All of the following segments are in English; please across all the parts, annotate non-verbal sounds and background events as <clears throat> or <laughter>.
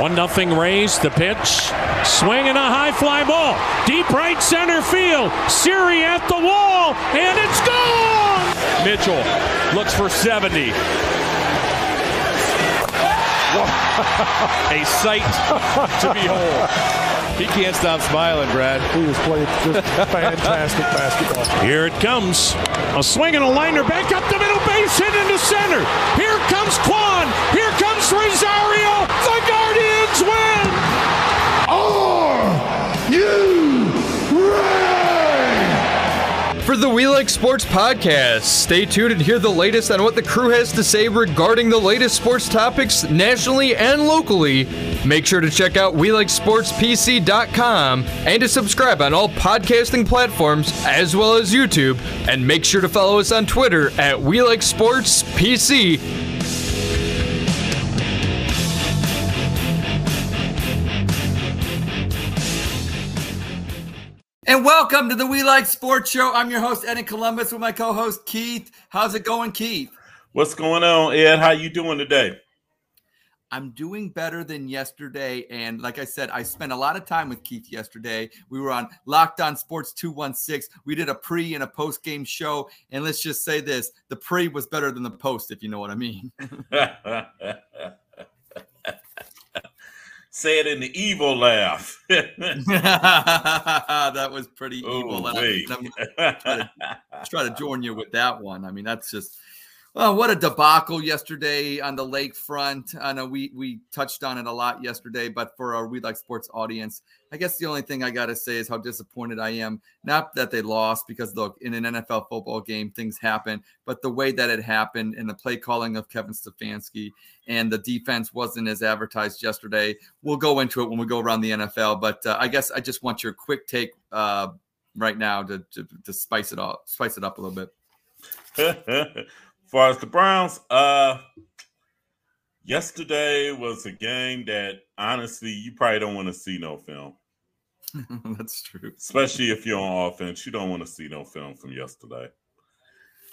One nothing Rays. The pitch, Swing swinging a high fly ball, deep right center field. Siri at the wall, and it's gone. Mitchell looks for 70. <laughs> a sight to behold. He can't stop smiling, Brad. He was playing just fantastic <laughs> basketball. Here it comes. A swing and a liner back up the middle base hit into center. Here comes Kwan. Here comes Rosario. The Guardians win. Are you ready? For the We Like Sports podcast, stay tuned and hear the latest on what the crew has to say regarding the latest sports topics nationally and locally. Make sure to check out WeLikeSportsPC.com and to subscribe on all podcasting platforms as well as YouTube. And make sure to follow us on Twitter at WeLikeSportsPC. And welcome to the We Like Sports Show. I'm your host, Ed in Columbus, with my co-host Keith. How's it going, Keith? What's going on, Ed? How you doing today? I'm doing better than yesterday. And like I said, I spent a lot of time with Keith yesterday. We were on Locked On Sports 216. We did a pre and a post game show. And let's just say this the pre was better than the post, if you know what I mean. <laughs> <laughs> Say it in the evil laugh. <laughs> that was pretty oh, evil. Oh, wait. I'm try to, try to join you with that one. I mean, that's just well, what a debacle yesterday on the lakefront. I know we we touched on it a lot yesterday, but for our We Like Sports audience, I guess the only thing I got to say is how disappointed I am. Not that they lost, because look, in an NFL football game, things happen, but the way that it happened and the play calling of Kevin Stefanski and the defense wasn't as advertised yesterday. We'll go into it when we go around the NFL, but uh, I guess I just want your quick take uh, right now to, to to spice it up, spice it up a little bit. <laughs> as far as the Browns, uh yesterday was a game that honestly you probably don't want to see no film. <laughs> That's true. Especially if you're on offense. You don't want to see no film from yesterday.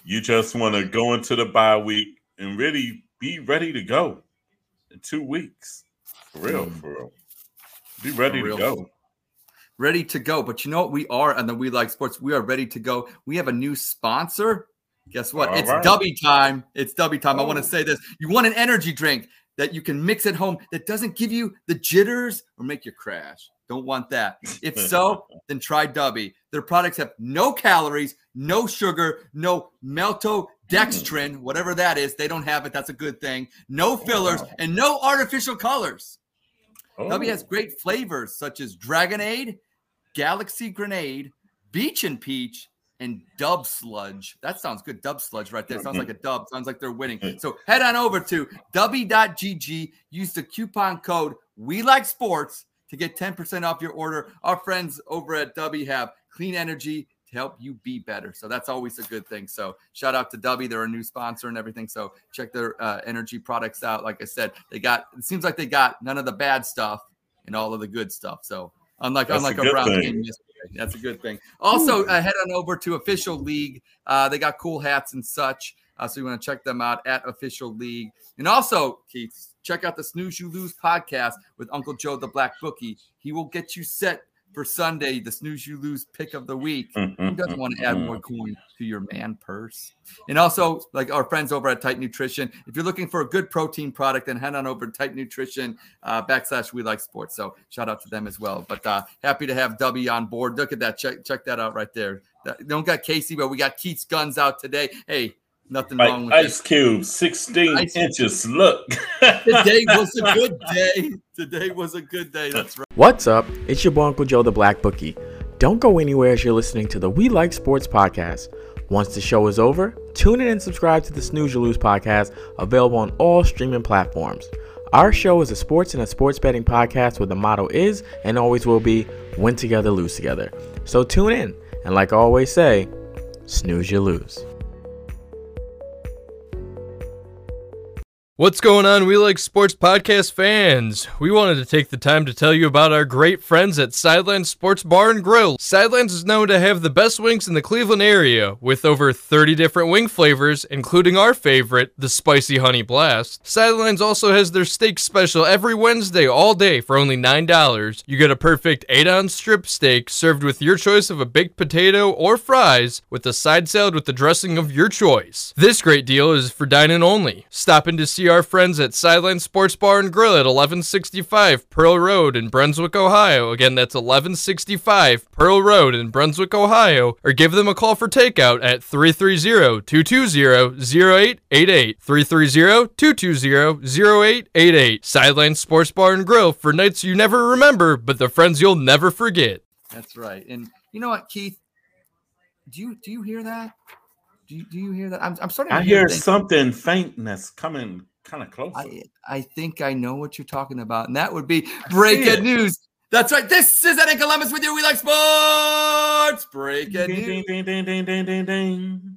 You just want to go into the bye week and really be ready to go in two weeks. For real, Mm. for real. Be ready For to go. ready to go. But you know what? We are and the We Like Sports. We are ready to go. We have a new sponsor. Guess what? All it's right. Dubby time. It's Dubby time. I want Oh. to say this. You want an energy drink that you can mix at home that doesn't give you the jitters or make you crash. Don't want that. If so, <laughs> then try Dubby. Their products have no calories, no sugar, no maltodextrin, whatever that is. They don't have it. That's a good thing. No oh, fillers and no artificial colors. Oh. W has great flavors such as Dragonade, Galaxy Grenade, Beach and Peach, and Dub Sludge. That sounds good. Dub Sludge right there. Sounds like a dub. Sounds like they're winning. So head on over to W.GG. Use the coupon code We Like Sports to get 10% off your order. Our friends over at W have clean energy to help you be better. So that's always a good thing. So shout out to W. They're a new sponsor and everything. So check their uh, energy products out. Like I said, they got it seems like they got none of the bad stuff and all of the good stuff. So unlike That's a unlike a good Browns thing. game yesterday. That's a good thing. Also, uh, head on over to Official League. Uh, they got cool hats and such. Uh, so you want to check them out at Official League. And also, Keith, check out the Snooze You Lose podcast with Uncle Joe the Black Bookie. He will get you set for Sunday, the Snooze You Lose pick of the week. Who doesn't want to add more <laughs> coin to your man purse? And also, like our friends over at Tight Nutrition, if you're looking for a good protein product, then head on over to Tight Nutrition uh, backslash We Like Sports. So shout out to them as well. But uh, happy to have W on board. Look at that. Check check that out right there. That- don't got Casey, but we got Keith's guns out today. Hey, nothing wrong Like with Ice Cube, 16 Ice- inches. Look. <laughs> Today was a good day. Today was a good day. That's right. What's up? It's your boy Uncle Joe the Black Bookie. Don't go anywhere as you're listening to the We Like Sports podcast. Once the show is over, tune in and subscribe to the Snooze You Lose podcast, available on all streaming platforms. Our show is a sports and a sports betting podcast where the motto is and always will be win together, lose together. So tune in, and like I always say, snooze you lose. What's going on, We Like Sports podcast fans? We wanted to take the time to tell you about our great friends at Sidelines Sports Bar and Grill. Sidelines is known to have the best wings in the Cleveland area, with over 30 different wing flavors, including our favorite, the Spicy Honey Blast. Sidelines also has their steak special every Wednesday all day for only $9. You get a perfect 8 ounce strip steak served with your choice of a baked potato or fries, with a side salad with the dressing of your choice. This great deal is for dine-in only. Stop in to see our friends at Sideline Sports Bar and Grill at 1165 Pearl Road in Brunswick, Ohio. Again, that's 1165 Pearl Road in Brunswick, Ohio. Or give them a call for takeout at 330-220-0888. 330-220-0888. Sideline Sports Bar and Grill for nights you never remember, but the friends you'll never forget. That's right. And you know what, Keith? Do you do you hear that? Do you, do you hear that? I'm, I'm starting. To I hear things. something faintness coming kind of closer. I, I think I know what you're talking about, and that would be breaking news. That's right. This is Eddie Columbus with you. We like sports. Breaking news. ding, ding, ding.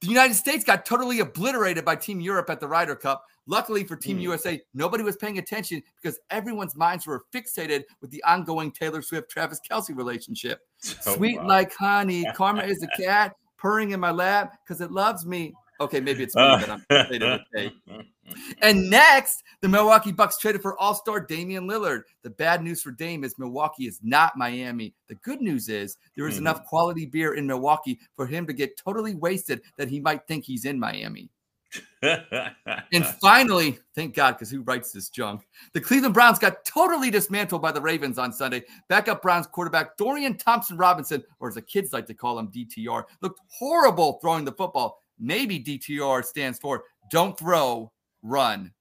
The United States got totally obliterated by Team Europe at the Ryder Cup. Luckily for Team Hmm. USA, nobody was paying attention because everyone's minds were fixated with the ongoing Taylor Swift Travis Kelce relationship. <laughs> Oh, Sweet wow. like honey, karma is a <laughs> cat purring in my lap because it loves me. Okay, maybe it's me that I'm Tay. <laughs> And next, the Milwaukee Bucks traded for All-Star Damian Lillard. The bad news for Dame is Milwaukee is not Miami. The good news is there is Mhm. enough quality beer in Milwaukee for him to get totally wasted that he might think he's in Miami. And <laughs> finally, thank God, because who writes this junk? The Cleveland Browns got totally dismantled by the Ravens on Sunday. Backup Browns quarterback Dorian Thompson Robinson, or as the kids like to call him, DTR, looked horrible throwing the football. Maybe DTR stands for don't throw, run.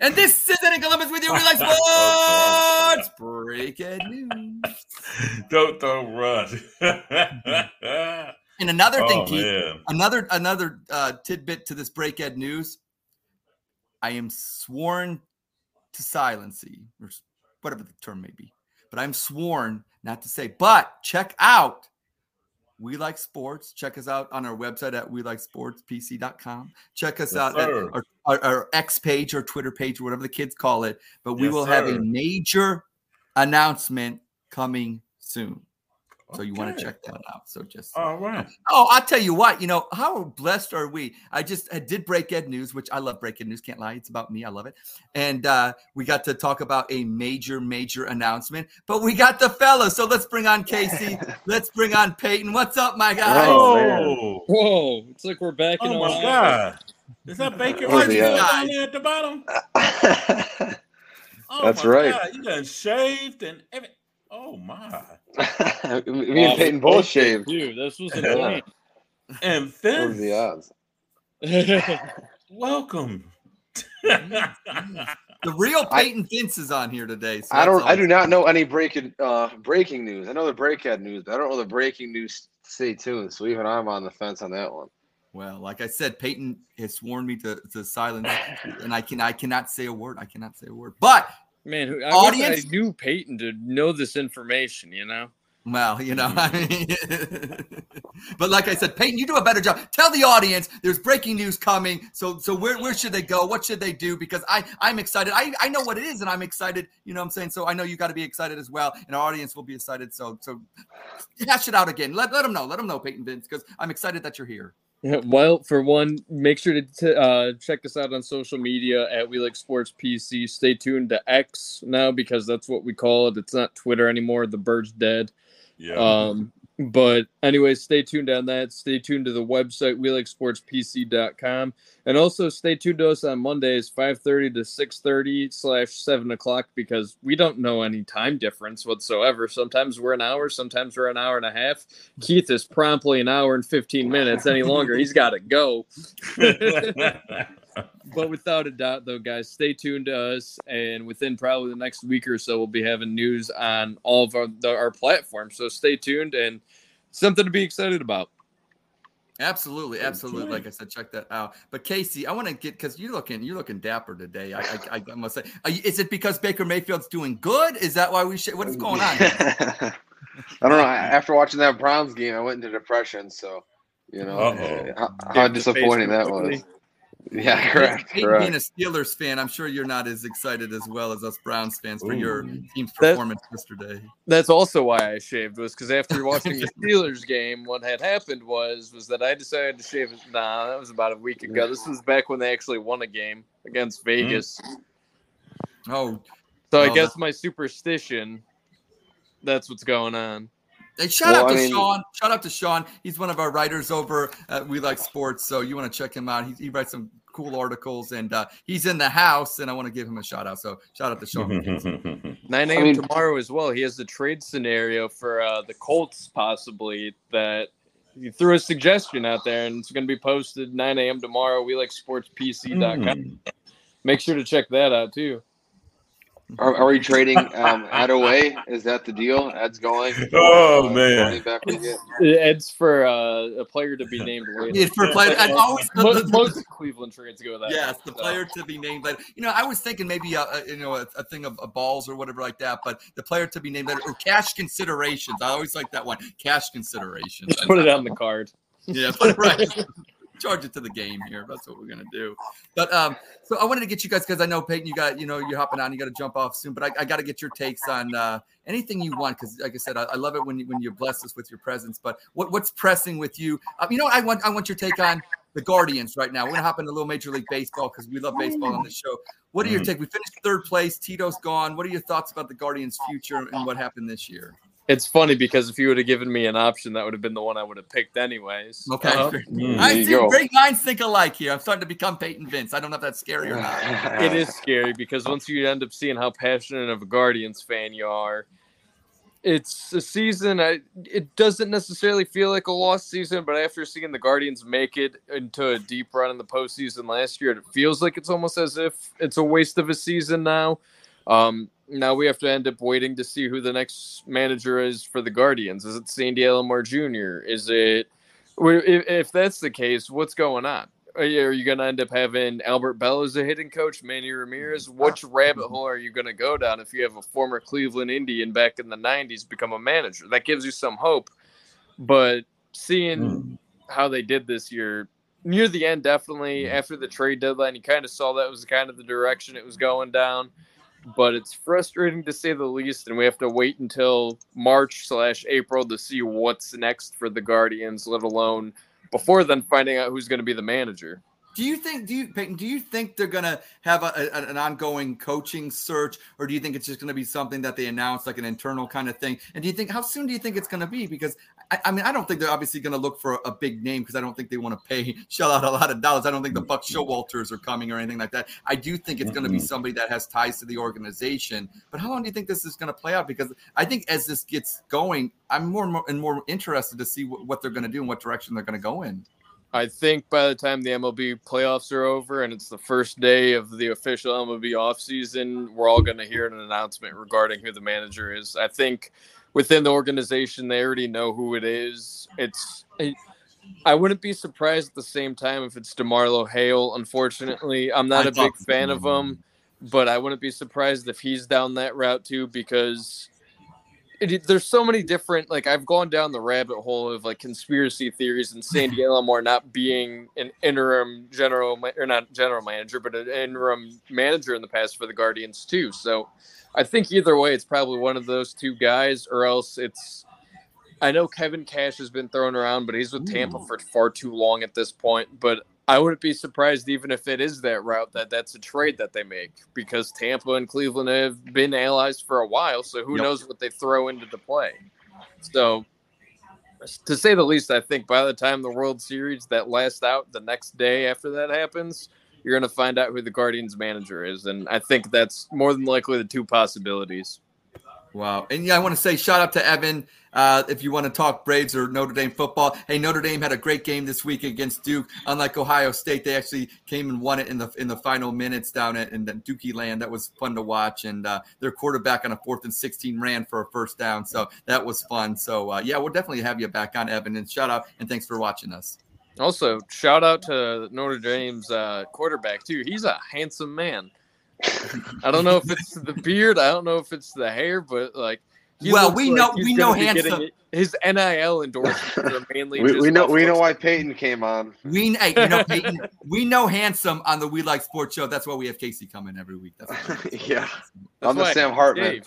And this is Eddie Columbus with you. We like sports. Breaking news. Don't throw run. And another thing, oh, Keith, man. another another uh, tidbit to this break ed news. I am sworn to silency, or whatever the term may be, but I'm sworn not to say. But check out We Like Sports. Check us out on our website at we like pc.com. Check us Yes, out at our, our, our X page or Twitter page or whatever the kids call it. But we Yes, will have a major announcement coming soon. So you want to check that out. So just All right. Oh, I'll tell you what, you know, how blessed are we? I just I did break ed news, which I love break ed news, can't lie. It's about me. I love it. And uh, we got to talk about a major, major announcement, but we got the fellas. So let's bring on Casey. <laughs> let's bring on Peyton. What's up, my guys? Oh, man. Oh, Whoa! It's like we're back in oh our my God. Is that Baker Oh, Mayfield yeah. down there at the bottom? <laughs> Oh, That's my right. God. You done shaved and every. Oh, my. Me and Peyton both shaved. Dude, this was <laughs> Yeah. annoying. And What are Vince, the odds? <laughs> welcome. The real <laughs> Peyton Vince is on here today. So I don't. I do not know any breaking uh breaking news. I know the breakhead news, but I don't know the breaking news. Stay tuned. So even I'm on the fence on that one. Well, like I said, Peyton has sworn me to, to silence, and I can I cannot say a word. I cannot say a word. But Man, who- I Audience- I knew Peyton to know this information. You know. Well, you know, <laughs> I mean, <laughs> but like I said, Peyton, you do a better job. Tell the audience there's breaking news coming. So, so where, where should they go? What should they do? Because I, I'm excited. I, I know what it is, and I'm excited. You know, what I'm saying. So I know you got to be excited as well, and our audience will be excited. So, so hash it out again. Let, let them know. Let them know, Peyton Vince, because I'm excited that you're here. <laughs> Well, for one, make sure to t- uh, check us out on social media at We Like Sports PC. Stay tuned to X now because that's what we call it. It's not Twitter anymore. The bird's dead. Yeah. Um, but anyway, stay tuned on that. Stay tuned to the website WeLikeSportsPC.com, and also stay tuned to us on Mondays, five thirty to six thirty slash seven o'clock, because we don't know any time difference whatsoever. Sometimes we're an hour, sometimes we're an hour and a half. Keith is promptly an hour and fifteen minutes. Any longer, he's got to go. <laughs> But without a doubt, though, guys, stay tuned to us, and within probably the next week or so, we'll be having news on all of our, the, our platforms. So stay tuned and something to be excited about. Absolutely, absolutely. Like I said, check that out. But Casey, I want to get because you're looking, you're looking dapper today. I, I, I must say, Are you- is it because Baker Mayfield's doing good? Is that why we should? What is going on? <laughs> I don't know. After watching that Browns game, I went into depression. So, you know, Uh-oh. how, how disappointing that was. Quickly. Yeah, correct. Being correct. a Steelers fan, I'm sure you're not as excited as well as us Browns fans for your Ooh. team's That- performance yesterday. That's also why I shaved was because after watching the <laughs> Steelers game, what had happened was was that I decided to shave. Nah, that was about a week ago. This was back when they actually won a game against mm. Vegas. Oh, So I Oh, guess my superstition. That's what's going on. Hey, shout Well, out to I mean- Sean. Shout out to Sean. He's one of our writers over at We Like Sports. So you want to check him out. He, he writes some cool articles and uh, he's in the house. And I want to give him a shout out. So shout out to Sean. <laughs> 9 a.m. mean- tomorrow as well. He has the trade scenario for uh, the Colts, possibly that he threw a suggestion out there, and it's going to be posted 9 a.m. tomorrow. We like sportspc.com. Make sure to check that out too. Are, are we trading um, Ed away? Is that the deal? Ed's going. Oh, Uh, man. running back? It's for uh, a player to be named <laughs> later. Yeah, for player, I've always most, most Cleveland trades go that. Yes, way, the so. player to be named later. You know, I was thinking maybe a, a you know a, a thing of, of balls or whatever like that, but the player to be named later or cash considerations. I always like that one. Cash considerations. Just put it on the card. Yeah, put it right. <laughs> Charge it to the game here. That's what we're gonna do. But um, so I wanted to get you guys because I know Peyton, you got you know you're hopping on. You got to jump off soon, but I, I got to get your takes on uh, anything you want because, like I said, I, I love it when you when you bless us with your presence. But what what's pressing with you? Um, you know, I want I want your take on the Guardians right now. We're gonna hop into a little Major League Baseball because we love baseball on the show. What are your Mm. take? We finished third place. Tito's gone. What are your thoughts about the Guardians' future and what happened this year? It's funny because if you would have given me an option, that would have been the one I would have picked anyways. Okay. Uh, Mm. I see go. great minds think alike here. I'm starting to become Peyton Vince. I don't know if that's scary or not. <laughs> it is scary because once you end up seeing how passionate of a Guardians fan you are, it's a season. I it doesn't necessarily feel like a lost season, but after seeing the Guardians make it into a deep run in the postseason last year, it feels like it's almost as if it's a waste of a season now. Um, now we have to end up waiting to see who the next manager is for the Guardians. Is it Sandy Alomar Jr.? Is it if, if that's the case, what's going on? Are you, you going to end up having Albert Belle as a hitting coach, Manny Ramirez? Which rabbit hole are you going to go down if you have a former Cleveland Indian back in the 90s become a manager? That gives you some hope. But seeing Mm. how they did this year, near the end, definitely after the trade deadline, you kind of saw that was kind of the direction it was going down. But it's frustrating to say the least, and we have to wait until March slash April to see what's next for the Guardians, let alone before then finding out who's going to be the manager. Do you think, do you, Peyton, do you think they're going to have a, a- an ongoing coaching search, or do you think it's just going to be something that they announce, like an internal kind of thing? And do you think, how soon do you think it's going to be? Because, I, I mean, I don't think they're obviously going to look for a big name because I don't think they want to pay, <laughs> shell out a lot of dollars. I don't think the Buck mm-hmm. Showalters are coming or anything like that. I do think it's going to be somebody that has ties to the organization. But how long do you think this is going to play out? Because I think as this gets going, I'm more and more, and more interested to see what, what they're going to do and what direction they're going to go in. I think by the time the MLB playoffs are over and it's the first day of the official MLB offseason, we're all going to hear an announcement regarding who the manager is. I think within the organization, they already know who it is. It's. It, I wouldn't be surprised at the same time if it's DeMarlo Hale. Unfortunately, I'm not I a big fan of him, but I wouldn't be surprised if he's down that route too because it, there's so many different like I've gone down the rabbit hole of like conspiracy theories and Sandy <laughs> Alomar not being an interim general or not general manager but an interim manager in the past for the Guardians too. So I think either way it's probably one of those two guys or else it's I know Kevin Cash has been thrown around but he's with Tampa for far too long at this point but I wouldn't be surprised even if it is that route that that's a trade that they make because Tampa and Cleveland have been allies for a while. So who Yep. knows what they throw into the play? So to say the least, I think by the time the World Series that lasts out the next day after that happens, you're going to find out who the Guardians manager is, and I think that's more than likely the two possibilities. Wow. And yeah, I want to say shout out to Evan. Uh, if you want to talk Braves or Notre Dame football, hey, Notre Dame had a great game this week against Duke. Unlike Ohio State, they actually came and won it in the in the final minutes down at in the Dookie land. That was fun to watch. And uh, their quarterback on a fourth and 16 ran for a first down. So that was fun. So uh, yeah, we'll definitely have you back on, Evan. And shout out and thanks for watching us. Also, shout out to Notre Dame's uh, quarterback too. He's a handsome man. I don't know if it's the beard, I don't know if it's the hair, but like Well, we like know- we know gonna be getting handsome- His NIL endorsements are mainly. We, we know we know why Peyton came on. We hey, you know <laughs> Peyton, we know handsome on the We Like Sports show. That's why we have Casey coming every week. That's what <laughs> yeah, That's I'm the why Sam Hartman.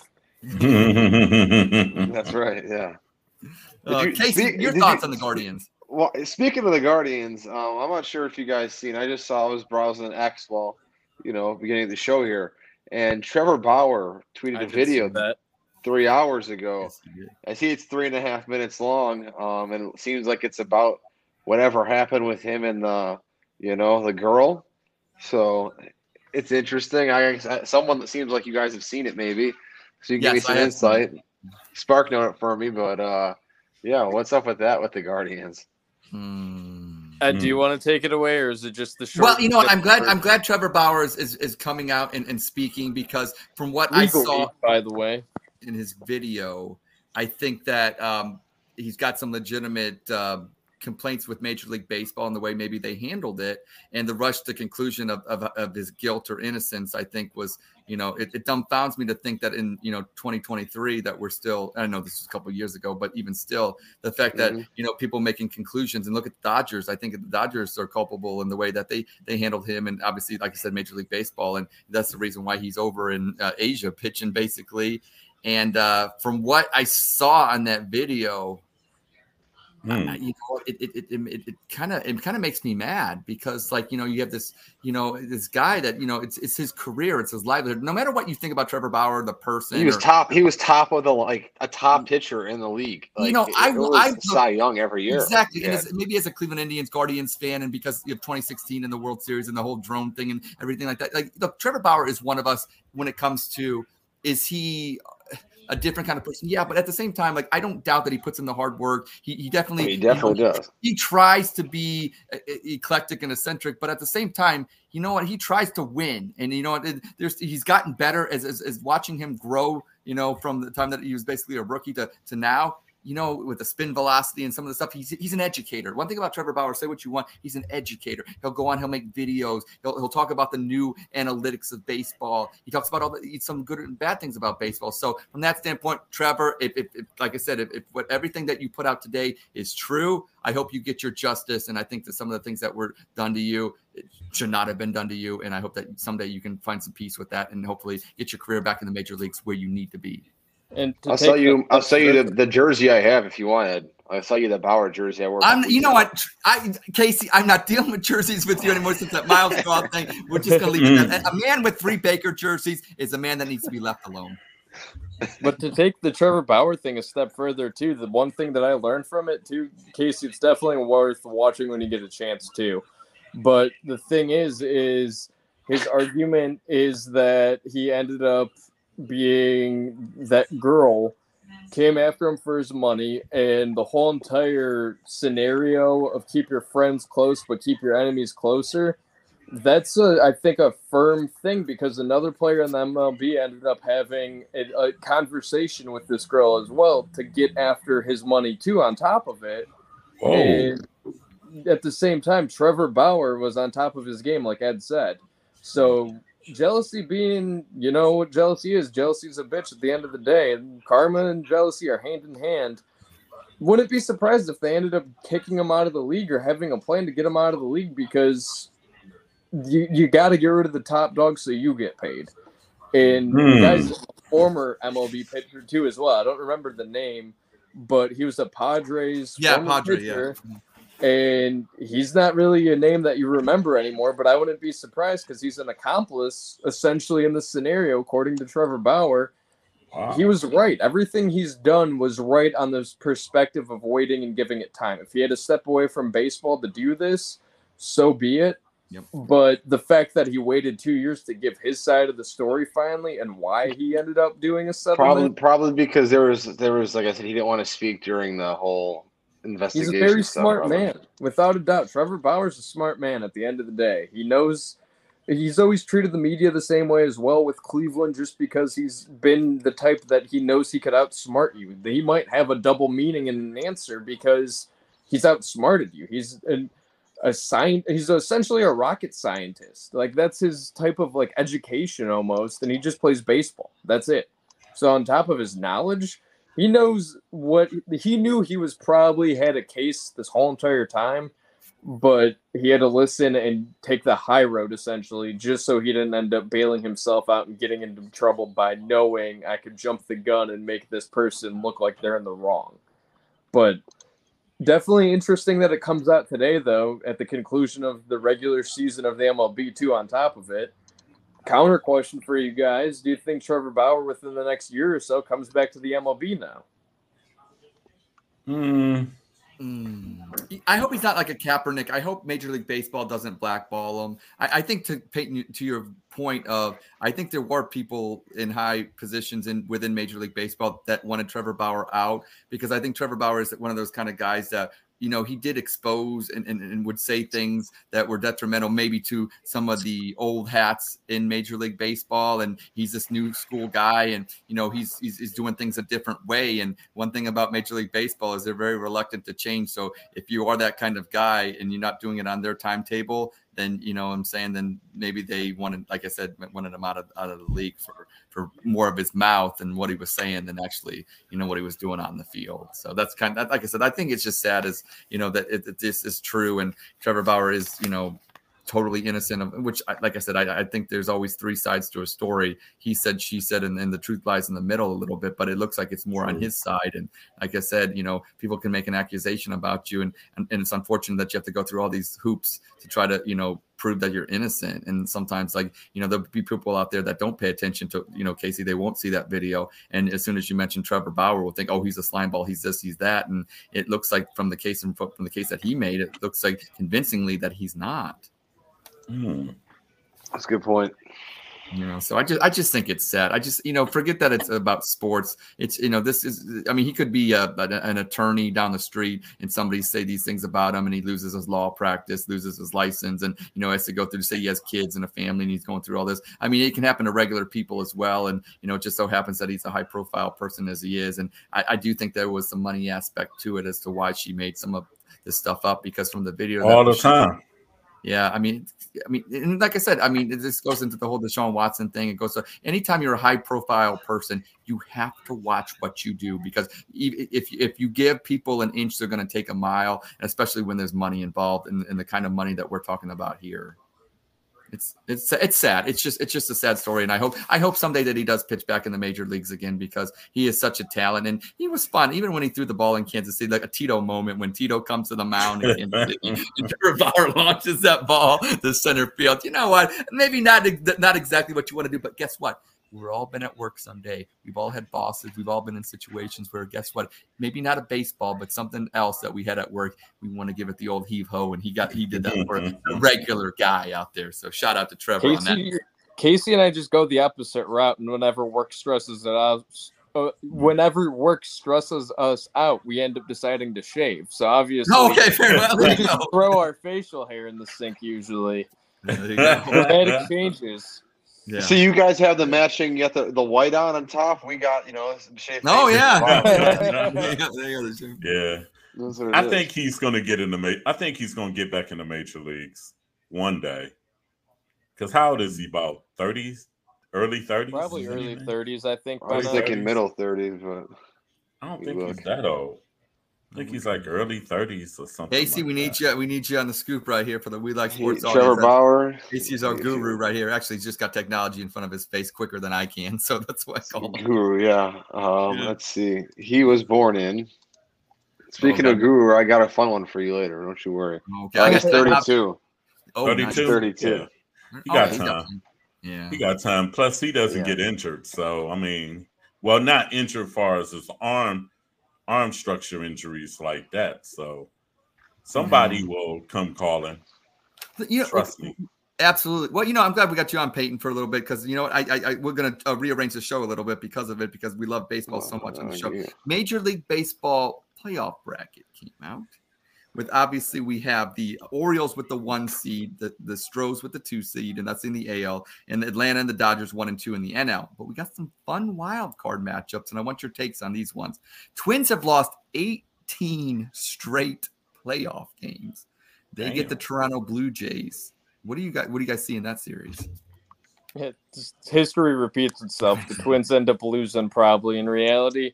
That's right. Yeah. Uh, you- Casey, speak- your thoughts you- on the Guardians? Well, speaking of the Guardians, um, I'm not sure if you guys seen. I just saw I was browsing X while, you know, beginning of the show here, and Trevor Bauer tweeted I a video that. three hours ago. Yes. I see it's three and a half minutes long, um, and it seems like it's about whatever happened with him and the, you know, the girl. So it's interesting. I someone that seems like you guys have seen it, maybe, so you can give me some insight. Spark note it for me, but uh, yeah, what's up with that with the Guardians? Hmm. Ed, do Hmm. you want to take it away, or is it just the short? Well, you know what? I'm glad. I'm glad Trevor Bauer is, is, is coming out and, and speaking because from what I saw by the way. in his video, I think that um, he's got some legitimate uh, complaints with Major League Baseball and the way maybe they handled it, and the rush to conclusion of, of, of his guilt or innocence. I think was, you know, it, it dumbfounds me to think that in you know 2023 that we're still. I know this was a couple years ago, but even still, the fact that Mhm. you know people making conclusions and look at the Dodgers. I think the Dodgers are culpable in the way that they they handled him, and obviously, like I said, Major League Baseball, and that's the reason why he's over in uh, Asia pitching basically. And uh, from what I saw on that video, I- hmm. you know, it it it it, it kind of it kind of makes me mad because like you know you have this you know this guy that you know it's it's his career, it's his livelihood. No matter what you think about Trevor Bauer, the person, He was or- top. He was top of the like a top pitcher in the league. You know, it- I- it I- Cy Young every year. Exactly. And Yeah. as, maybe as a Cleveland Indians, Guardians fan, and because you have 2016 in the World Series and the whole drone thing and everything like that. Like, look, Trevor Bauer is one of us when it comes to is he a different kind of person? Yeah, but at the same time, like I don't doubt that he puts in the hard work. He, he definitely, He you know, definitely does. he tries to be eclectic and eccentric, but at the same time, you know what? He tries to win, and you know what? There's he's gotten better as, as as watching him grow. You know, from the time that he was basically a rookie to to now. You know, with the spin velocity and some of the stuff, he's he's an educator. One thing about Trevor Bauer, say what you want, he's an educator. He'll go on, he'll make videos, he'll, he'll talk about the new analytics of baseball. He talks about all the some good and bad things about baseball. So from that standpoint, Trevor, if, if, if like I said, if, if what everything that you put out today is true, I hope you get your justice. And I think that some of the things that were done to you should not have been done to you. And I hope that someday you can find some peace with that and hopefully get your career back in the major leagues where you need to be. And to I'll take sell you. I'll sell you the, the jersey I have if you wanted. I'll sell you the Bauer jersey I wore. I'm, you know what, I Casey, I'm not dealing with jerseys with you anymore since that Myles <laughs> Straw thing. We're just gonna leave it. At that. A man with three Baker jerseys is a man that needs to be left alone. But to take the Trevor Bauer thing a step further, too, the one thing that I learned from it, too, Casey, it's definitely worth watching when you get a chance, too. But the thing is, is his argument is that he ended up being that girl came after him for his money, and the whole entire scenario of keep your friends close but keep your enemies closer. That's a, I think, a firm thing because another player in the MLB ended up having a, a conversation with this girl as well to get after his money too. On top of it, Whoa. and at the same time, Trevor Bauer was on top of his game, like Ed said. So jealousy being, you know what jealousy is. Jealousy is a bitch at the end of the day, and karma and jealousy are hand in hand. Wouldn't be surprised if they ended up kicking him out of the league or having a plan to get him out of the league because you you got to get rid of the top dog so you get paid. And the Hmm. guy's a former MLB pitcher too as well. I don't remember the name, but he was a Padres Yeah, former Padre, pitcher and he's not really a name that you remember anymore. But I wouldn't be surprised because he's an accomplice essentially in this scenario, according to Trevor Bauer. Wow. He was right. Everything he's done was right on this perspective of waiting and giving it time. If he had to step away from baseball to do this, so be it. Yep. But the fact that he waited two years to give his side of the story finally, and why he ended up doing a Probably, settlement, probably because there was there was like I said, he didn't want to speak during the whole He's a very smart man, without a doubt. Trevor Bauer's a smart man at the end of the day. He knows he's always treated the media the same way as well with Cleveland just because he's been the type that he knows he could outsmart you. He might have a double meaning in an answer because he's outsmarted you. He's an a science he's essentially a rocket scientist. Like that's his type of like education almost and he just plays baseball. That's it. So on top of his knowledge, he knows what he knew he was probably had a case this whole entire time, but he had to listen and take the high road essentially just so he didn't end up bailing himself out and getting into trouble by knowing I could jump the gun and make this person look like they're in the wrong. But definitely interesting that it comes out today though at the conclusion of the regular season of the MLB too on top of it counter question for you guys: Do you think Trevor Bauer, within the next year or so, comes back to the MLB now? Hmm. Mm. I hope he's not like a Kaepernick. I hope Major League Baseball doesn't blackball him. I, I, think to Peyton, to your point of, I think there were people in high positions in within Major League Baseball that wanted Trevor Bauer out because I think Trevor Bauer is one of those kind of guys that you know, he did expose and, and, and, would say things that were detrimental maybe to some of the old hats in Major League Baseball. And he's this new school guy and, you know, he's, he's, he's doing things a different way. And one thing about Major League Baseball is they're very reluctant to change. So if you are that kind of guy and you're not doing it on their timetable, then you know what I'm saying then maybe they wanted, like I said, wanted him out of out of the league for for more of his mouth and what he was saying than actually you know what he was doing on the field. So that's kind of like I said, I think it's just sad as you know that it, it, this is true and Trevor Bauer is you know totally innocent of which like i said I, I, think there's always three sides to a story. He said she said and, and the truth lies in the middle a little bit but it looks like it's more on his side. And like i said you know people can make an accusation about you and, and, and it's unfortunate that you have to go through all these hoops to try to you know prove that you're innocent. And sometimes like you know there'll be people out there that don't pay attention to you know casey they won't see that video. And as soon as you mention trevor bauer will think oh he's a slime ball he's this he's that. And it looks like from the case and from the case that he made it looks like convincingly that he's not Hmm. That's a good point. You know, so I just I just think it's sad. I just you know forget that it's about sports. It's you know this is I mean he could be a, an attorney down the street and somebody say these things about him and he loses his law practice, loses his license, and you know has to go through say he has kids and a family and he's going through all this. I mean it can happen to regular people as well, and you know it just so happens that he's a high profile person as he is, and I, I do think there was some money aspect to it as to why she made some of this stuff up because from the video all the time yeah, I mean, I mean, and like I said, I mean, this goes into the whole Deshaun Watson thing. It goes to anytime you're a high profile person, you have to watch what you do because if if you give people an inch, they're going to take a mile, especially when there's money involved in, in the kind of money that we're talking about here it's it's it's sad. It's just it's just a sad story, and I hope I hope someday that he does pitch back in the major leagues again because he is such a talent, and he was fun even when he threw the ball in Kansas City, like a Tito moment when Tito comes to the mound and, and <laughs> Bauer launches that ball to center field. You know what? Maybe not not exactly what you want to do, but guess what? We've all been at work someday. We've all had bosses. We've all been in situations where, guess what? Maybe not a baseball, but something else that we had at work. We want to give it the old heave ho, and he got he did that for <laughs> a regular guy out there. So shout out to Trevor Casey, on that. Casey and I just go the opposite route, and whenever work stresses it out, uh, whenever work stresses us out, we end up deciding to shave. So obviously, okay, fair well. we throw our facial hair in the sink usually. Dramatic changes. Yeah. So you guys have the matching, you got the, the white on on top. We got, you know, shaved. Oh <laughs> yeah. yeah. I is. think he's going to get in the. Ma- I think he's going to get back in the major leagues one day. Because how old is he? About thirties, early thirties. Probably early thirties. I think. I was thinking middle thirties, but I don't think look. he's that old. I think he's like early 30s or something. Casey, like we need that. you. We need you on the scoop right here for the We Like Sports. Hey, Trevor Bauer. Casey's our guru right here. Actually, he's just got technology in front of his face quicker than I can, <laughs> so that's why I call him Guru. Yeah. Um, yeah. Let's see. He was born in. Speaking oh, of Guru, I got a fun one for you later. Don't you worry. Okay, I guess 32. Oh, 32. 32. Yeah. He got oh, time. Yeah. He got time. Plus, he doesn't yeah. get injured. So, I mean, well, not injured far as his arm arm structure injuries like that. So somebody mm-hmm. will come calling. You know, Trust me. Absolutely. Well, you know, I'm glad we got you on Peyton for a little bit because you know I, I, I we're gonna uh, rearrange the show a little bit because of it because we love baseball so much on the show. Yeah. Major League Baseball playoff bracket came out with obviously we have the Orioles with the one seed, the, the Stros with the two seed, and that's in the AL, and Atlanta and the Dodgers one and two in the NL. But we got some fun wild card matchups, and I want your takes on these ones. Twins have lost 18 straight playoff games. They Damn. get the Toronto Blue Jays. What do you guys what do you guys see in that series? It, history repeats itself. The Twins end up losing probably in reality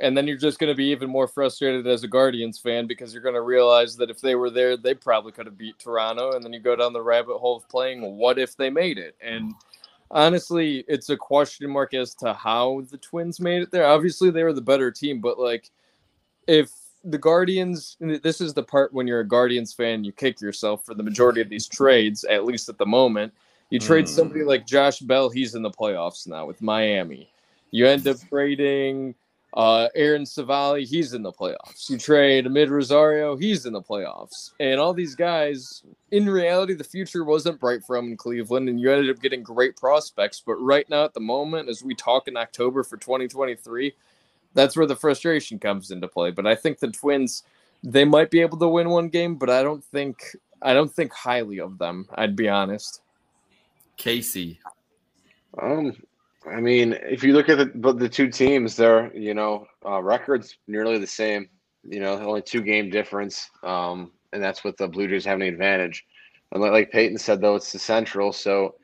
And then you're just going to be even more frustrated as a Guardians fan because you're going to realize that if they were there, they probably could have beat Toronto. And then you go down the rabbit hole of playing, what if they made it? And honestly, it's a question mark as to how the Twins made it there. Obviously, they were the better team, but like, if the Guardians, this is the part when you're a Guardians fan, you kick yourself for the majority of these trades, at least at the moment. You trade somebody mm. like Josh Bell, he's in the playoffs now with Miami. You end up trading uh, Aaron Civale, he's in the playoffs. You trade Amed Rosario, he's in the playoffs. And all these guys, in reality, the future wasn't bright for them in Cleveland, and you ended up getting great prospects. But right now, at the moment, as we talk in October for 2023, that's where the frustration comes into play. But I think the Twins, they might be able to win one game, but I don't think I don't think highly of them. I'd be honest. Casey. Um, I mean, if you look at the the two teams, they're you know uh, records nearly the same. You know, only two game difference, um, and that's with the Blue Jays having an advantage. And like, like Peyton said, though, it's the Central, so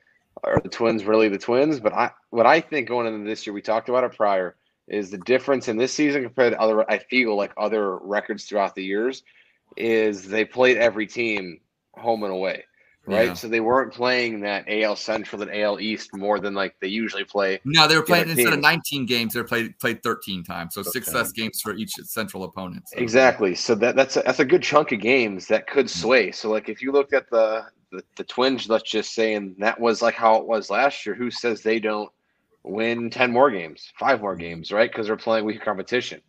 are the Twins really the Twins? But I, what I think going into this year, we talked about it prior, is the difference in this season compared to other. I feel like other records throughout the years is they played every team home and away right? Yeah. So they weren't playing that AL Central and AL East more than like they usually play. No, they were playing instead of 19 games, they were played played 13 times. So six less games for each central opponent. So- Exactly. So that that's a, that's a good chunk of games that could Mm-hmm. sway. So like if you looked at the the, the Twins, let's just say, and that was like how it was last year. Who says they don't win ten more games, five more games, right? Because they're playing weaker competition.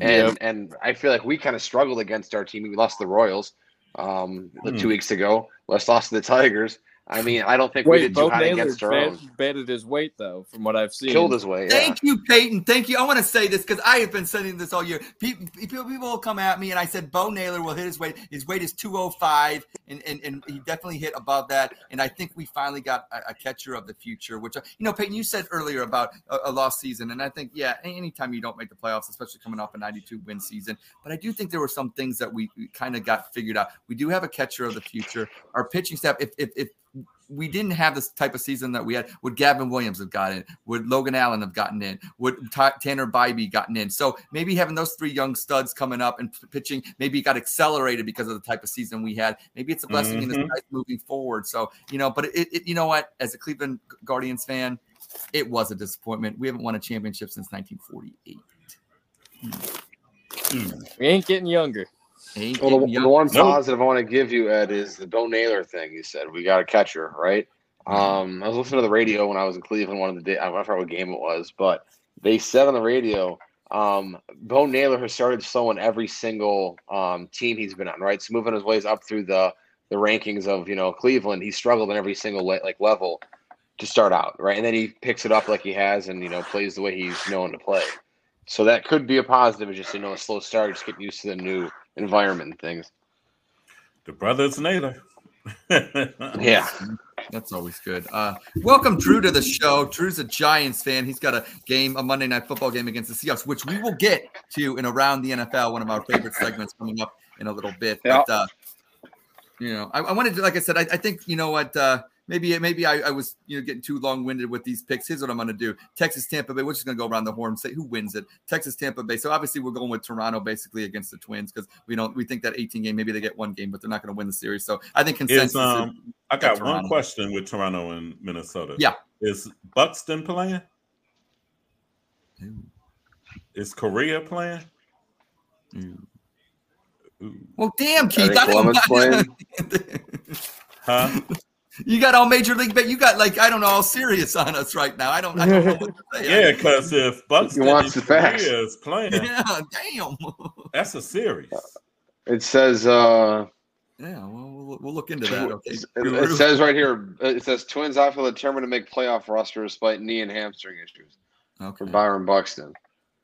And Yep. and I feel like we kind of struggled against our team. We lost the Royals um Hmm. two weeks ago. Let's lost to the Tigers. I mean, I don't think we Wait, did too Bo hot Naylor against our bat, own. batted his weight though, from what I've seen. Killed his way. Yeah. Thank you, Peyton. Thank you. I want to say this because I have been saying this all year. People, people, people will come at me, and I said Bo Naylor will hit his weight. His weight is 205, and, and, and he definitely hit above that. And I think we finally got a, a catcher of the future, which, uh, you know, Peyton, you said earlier about a, a lost season. And I think, yeah, anytime you don't make the playoffs, especially coming off a 92 win season. But I do think there were some things that we, we kind of got figured out. We do have a catcher of the future. Our pitching staff, if, if, if we didn't have this type of season that we had. Would Gavin Williams have gotten in? Would Logan Allen have gotten in? Would Ta- Tanner Bibee gotten in? So maybe having those three young studs coming up and p- pitching, maybe it got accelerated because of the type of season we had. Maybe it's a blessing in Mhm. disguise moving forward. So you know, but it, it, you know what? As a Cleveland Guardians fan, it was a disappointment. We haven't won a championship since 1948. We ain't getting younger. Ain't Well, the, getting the one Nope. positive I want to give you, Ed, is the Bo Naylor thing. You said we got a catcher, right? Um, I was listening to the radio when I was in Cleveland one of the day. I forgot what game it was, but they said on the radio, um, Bo Naylor has started slowing every single um, team he's been on, right? So moving his ways up through the the rankings of you know Cleveland, he struggled in every single le- like level to start out, right? And then he picks it up like he has, and you know plays the way he's known to play. So that could be a positive. It's just you know a slow start, just getting used to the new environment and things. The brothers Naylor. <laughs> Yeah. That's always good. Uh, welcome Drew to the show. Drew's a Giants fan. He's got a game, a Monday night football game against the Seahawks, which we will get to in around the NFL, one of our favorite segments coming up in a little bit. But uh, you know, I, I wanted to, like I said, I, I think you know what. Uh, maybe maybe I, I was you know getting too long winded with these picks. Here's what I'm going to do: Texas Tampa Bay. We're just going to go around the horn, say who wins it. Texas Tampa Bay. So obviously we're going with Toronto basically against the Twins because we don't we think that 18 game maybe they get one game, but they're not going to win the series. So I think consensus. Is is- um I got Toronto. one question with Toronto and Minnesota. Yeah. Is Buxton playing? Ooh. Is Correa playing? Ooh. Ooh. Well, damn, Keith. Eric I didn't- <laughs> playing? Huh? <laughs> you got all major league, but you got like I don't know, all serious on us right now. I don't, I don't know what to say. <laughs> Yeah, because if Buxton wants and the facts. Is playing, <laughs> yeah, damn. that's a series. Uh, it says uh Yeah, well, we'll, we'll look into that. Okay. it, it says right here uh, it says Twins outfield determined to make playoff roster despite knee and hamstring issues for Okay. Byron Buxton.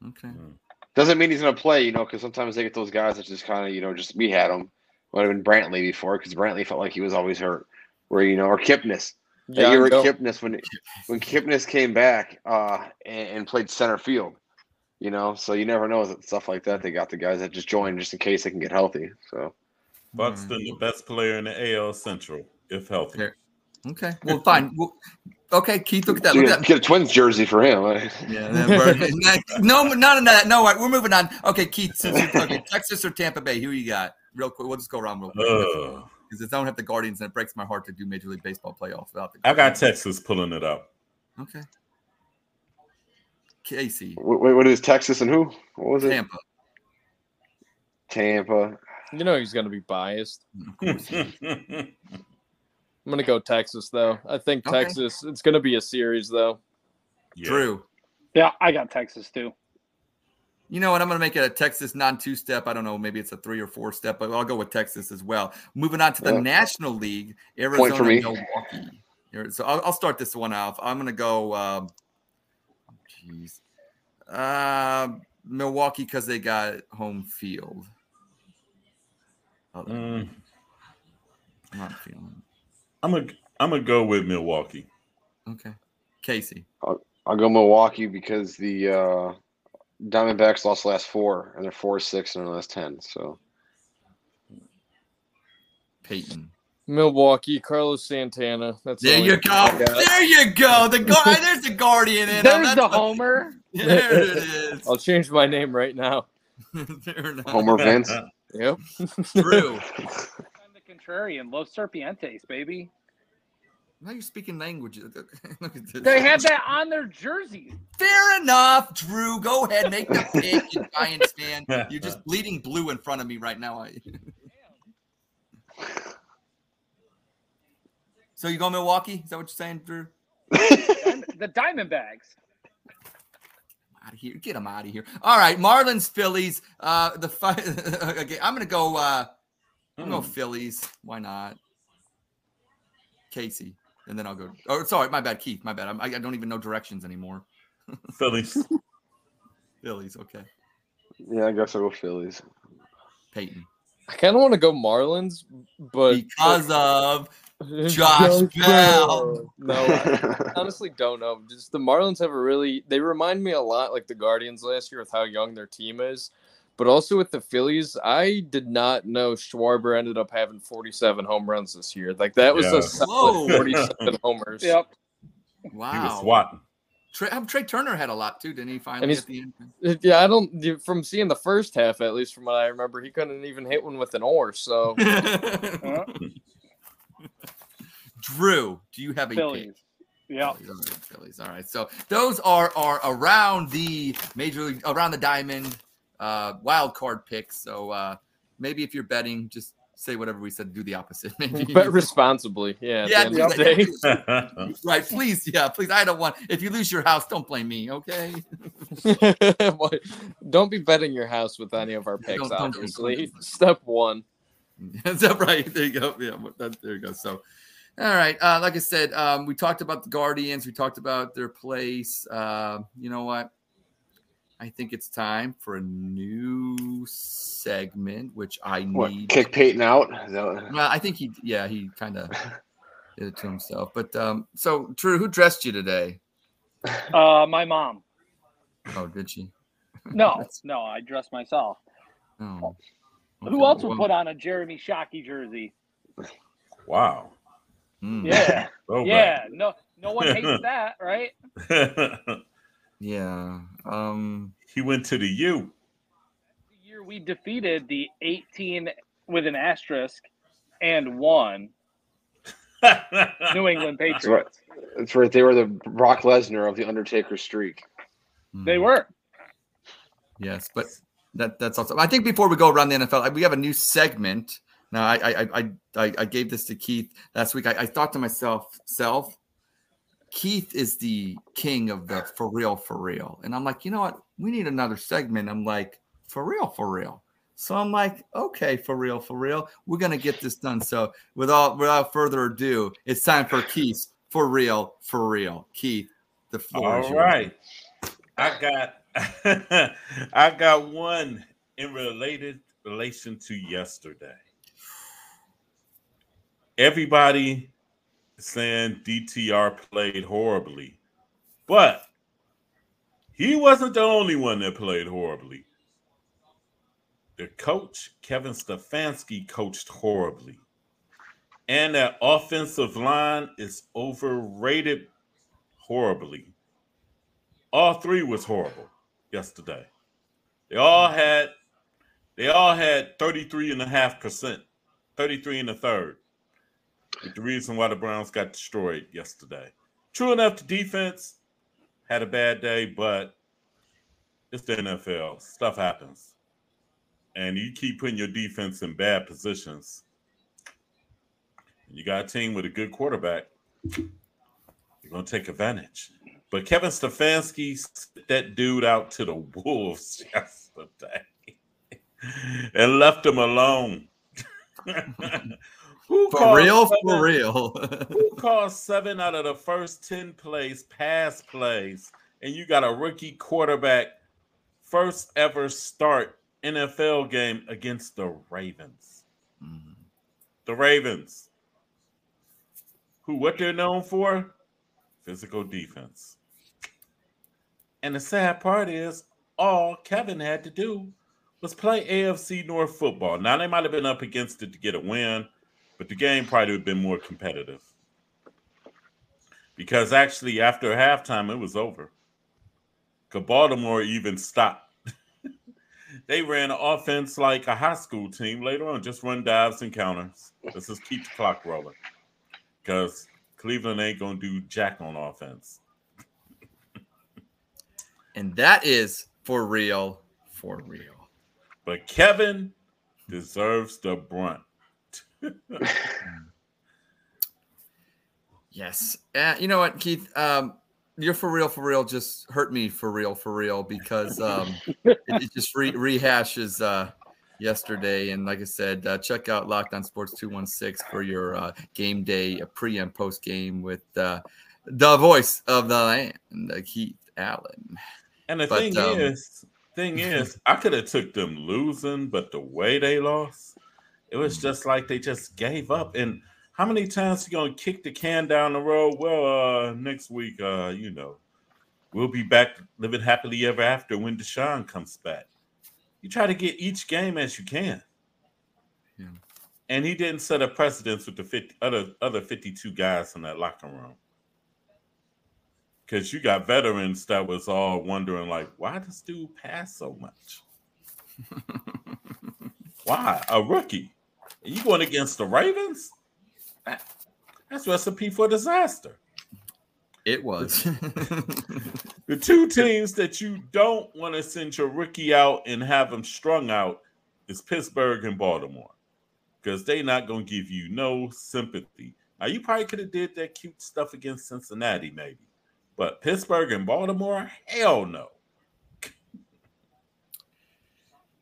Okay. Hmm. Doesn't mean he's going to play, you know, because sometimes they get those guys that just kind of, you know, just we had him. Might have been Brantley before because Brantley felt like he was always hurt. Where you know, or Kipnis. That John year at Kipnis when when Kipnis came back uh, and, and played center field. You know, so you never know with stuff like that. They got the guys that just join just in case they can get healthy. So Buxton, the best player in the AL Central, if healthy. Okay. Okay. Well, fine. Well, Okay, Keith, look at that. Look at that. get a Twins jersey for him. <laughs> Yeah, that- no, none of that. No, we're moving on. Okay, Keith, since you're okay, <laughs> Texas or Tampa Bay, who you got? Real quick, we'll just go around real quick. Ugh. Because I don't have the Guardians, and it breaks my heart to do Major League Baseball playoffs without the. I got Texas pulling it up. Okay. Casey, Wait, what is Texas and who? What was it? Tampa. Tampa. You know he's going to be biased. <laughs> I'm going to go Texas, though. I think Okay. Texas, it's going to be a series, though. Yeah. Drew. Yeah, I got Texas too. You know what? I'm going to make it a Texas non two step. I don't know. Maybe it's a three or four step, but I'll go with Texas as well. Moving on to the Yeah. National League, Point for Arizona, me. Milwaukee. So I'll, I'll start this one off. I'm going to go. Um, jeez. Uh, Milwaukee because they got home field. Oh, Mm, I'm not feeling. I'm gonna I'm gonna go with Milwaukee. Okay. Casey. I'll go Milwaukee because the uh, Diamondbacks lost last four, and they're four six in the last ten. So Peyton. Milwaukee, Carlos Santana. That's There all you go. There you go. The guard. <laughs> There's the guardian in. 'em. There's That's the homer. <laughs> There it is. I'll change my name right now. <laughs> Homer Vince. Yep. True. I'm the contrarian. Los Serpientes, baby. Now you're speaking languages. <laughs> Look at this. They have that on their jerseys. Fair enough, Drew. Go ahead, make the pick, you <laughs> Giants fan. You're just <laughs> bleeding blue in front of me right now. I- so you go Milwaukee? Is that what you're saying, Drew? And the Diamondbacks. Out of here, get them out of here. All right, Marlins, Phillies. Uh, the fi- okay, I'm gonna go. Uh, I'm gonna go Phillies. Why not? Casey, and then I'll go. Oh, sorry, my bad, Keith. My bad. I'm, I I don't even know directions anymore. <laughs> Phillies. Phillies, okay. Yeah, I guess I'll go Phillies. Peyton, I kind of want to go Marlins, but because of <laughs> Josh Bell. No, I <laughs> honestly don't know. Just the Marlins have a really they remind me a lot like the Guardians last year with how young their team is. But also with the Phillies, I did not know Schwarber ended up having 47 home runs this year. Like that was Yeah. a solid Whoa. 47 homers. <laughs> Yep. He was wow. swatting. Trea, um, Trea Turner had a lot too, didn't he? Finally, he's- at the end. Yeah, I don't from seeing the first half at least from what I remember, he couldn't even hit one with an oar. So Uh, <laughs> Drew, do you have a Phillies. pick? Yep. Phillies, all right, Phillies. All right. So those are are around the major league, around the diamond uh, wild card picks. So uh, maybe if you're betting, just say whatever we said. Do the opposite. <laughs> Maybe. bet responsibly. Yeah. yeah. At the end of the day. <laughs> right. Please. Yeah. Please. I don't want. If you lose your house, don't blame me. Okay. <laughs> Don't be betting your house with any of our picks, Don't- obviously. don't. Step one. Is that right? There you go. Yeah, that, there you go. So, all right. Uh, like I said, um, we talked about the Guardians. We talked about their place. Uh, you know what? I think it's time for a new segment, which I what? need. Kick Peyton out? That Well, I think he, yeah, he kind of did it to himself. But um, so, Drew, who dressed you today? <laughs> Uh, my mom. Oh, did she? No, <laughs> no, I dressed myself. Oh. Who Okay, else would well, put on a Jeremy Shockey jersey? wow. hmm, Yeah, <laughs> Throwback. yeah. No, no one hates that, right? Yeah. Um. he went to the U. The year we defeated the 18 with an asterisk and won <laughs> New England That's right. Patriots. That's right. They were the Brock Lesnar of the Undertaker streak. They hmm. were. Yes, but that that's also. I think before we go around the NFL, we have a new segment. Now, I I I I, I gave this to Keith last week. I, I thought to myself, self, Keith is the king of the for real, for real, and I'm like, you know what? We need another segment. I'm like, for real, for real. So I'm like, okay, for real, for real. We're gonna get this done. So without without further ado, it's time for Keith for real, for real. Keith, the floor yours. right. I got <laughs> I got one in related relation to yesterday. Everybody saying DTR played horribly, but he wasn't the only one that played horribly. The coach, Kevin Stefanski, coached horribly. And that offensive line is overrated horribly. All three was horrible yesterday. They all had they all had 33 and a half percent, 33 and a third. The reason why the Browns got destroyed yesterday. True enough, the defense had a bad day, but it's the NFL. Stuff happens. And you keep putting your defense in bad positions. You got a team with a good quarterback. You're going to take advantage. But Kevin Stefanski sent that dude out to the Wolves <laughs> yesterday and left him alone. <laughs> who for real? Seven, for real. who <laughs> called seven out of the first 10 plays pass plays? And you got a rookie quarterback, first ever start NFL game against the Ravens. Mm-hmm. The Ravens. Who what they're known for? Physical defense. And the sad part is all Kevin had to do was play AFC North football. Now they might have been up against it to get a win, but the game probably would have been more competitive. Because actually, after halftime, it was over. Because Baltimore even stopped. <laughs> they ran offense like a high school team later on, just run dives and counters. Let's just keep the clock rolling. Because Cleveland ain't going to do jack on offense. <laughs> and that is for real, for real. But Kevin deserves the brunt. <laughs> yes. Uh, you know what, Keith? Um, you're for real, for real. Just hurt me for real, for real, because um, <laughs> it, it, just re- rehashes uh, yesterday. And like I said, uh, check out Locked On Sports 216 for your uh, game day uh, pre and post game with uh, the voice of the land, uh, Keith Allen. And the but, thing um, is, thing is, I could have took them losing, but the way they lost, it was just like they just gave up. And how many times you gonna kick the can down the road? Well, uh, next week, uh, you know, we'll be back living happily ever after when Deshaun comes back. You try to get each game as you can. Yeah. And he didn't set a precedence with the 50, other other 52 guys in that locker room because you got veterans that was all wondering like, why does dude pass so much? <laughs> why a rookie? Are you going against the Ravens? That's recipe for disaster. It was. <laughs> the two teams that you don't want to send your rookie out and have him strung out is Pittsburgh and Baltimore. Because they're not going to give you no sympathy. Now you probably could have did that cute stuff against Cincinnati, maybe. But Pittsburgh and Baltimore, hell no.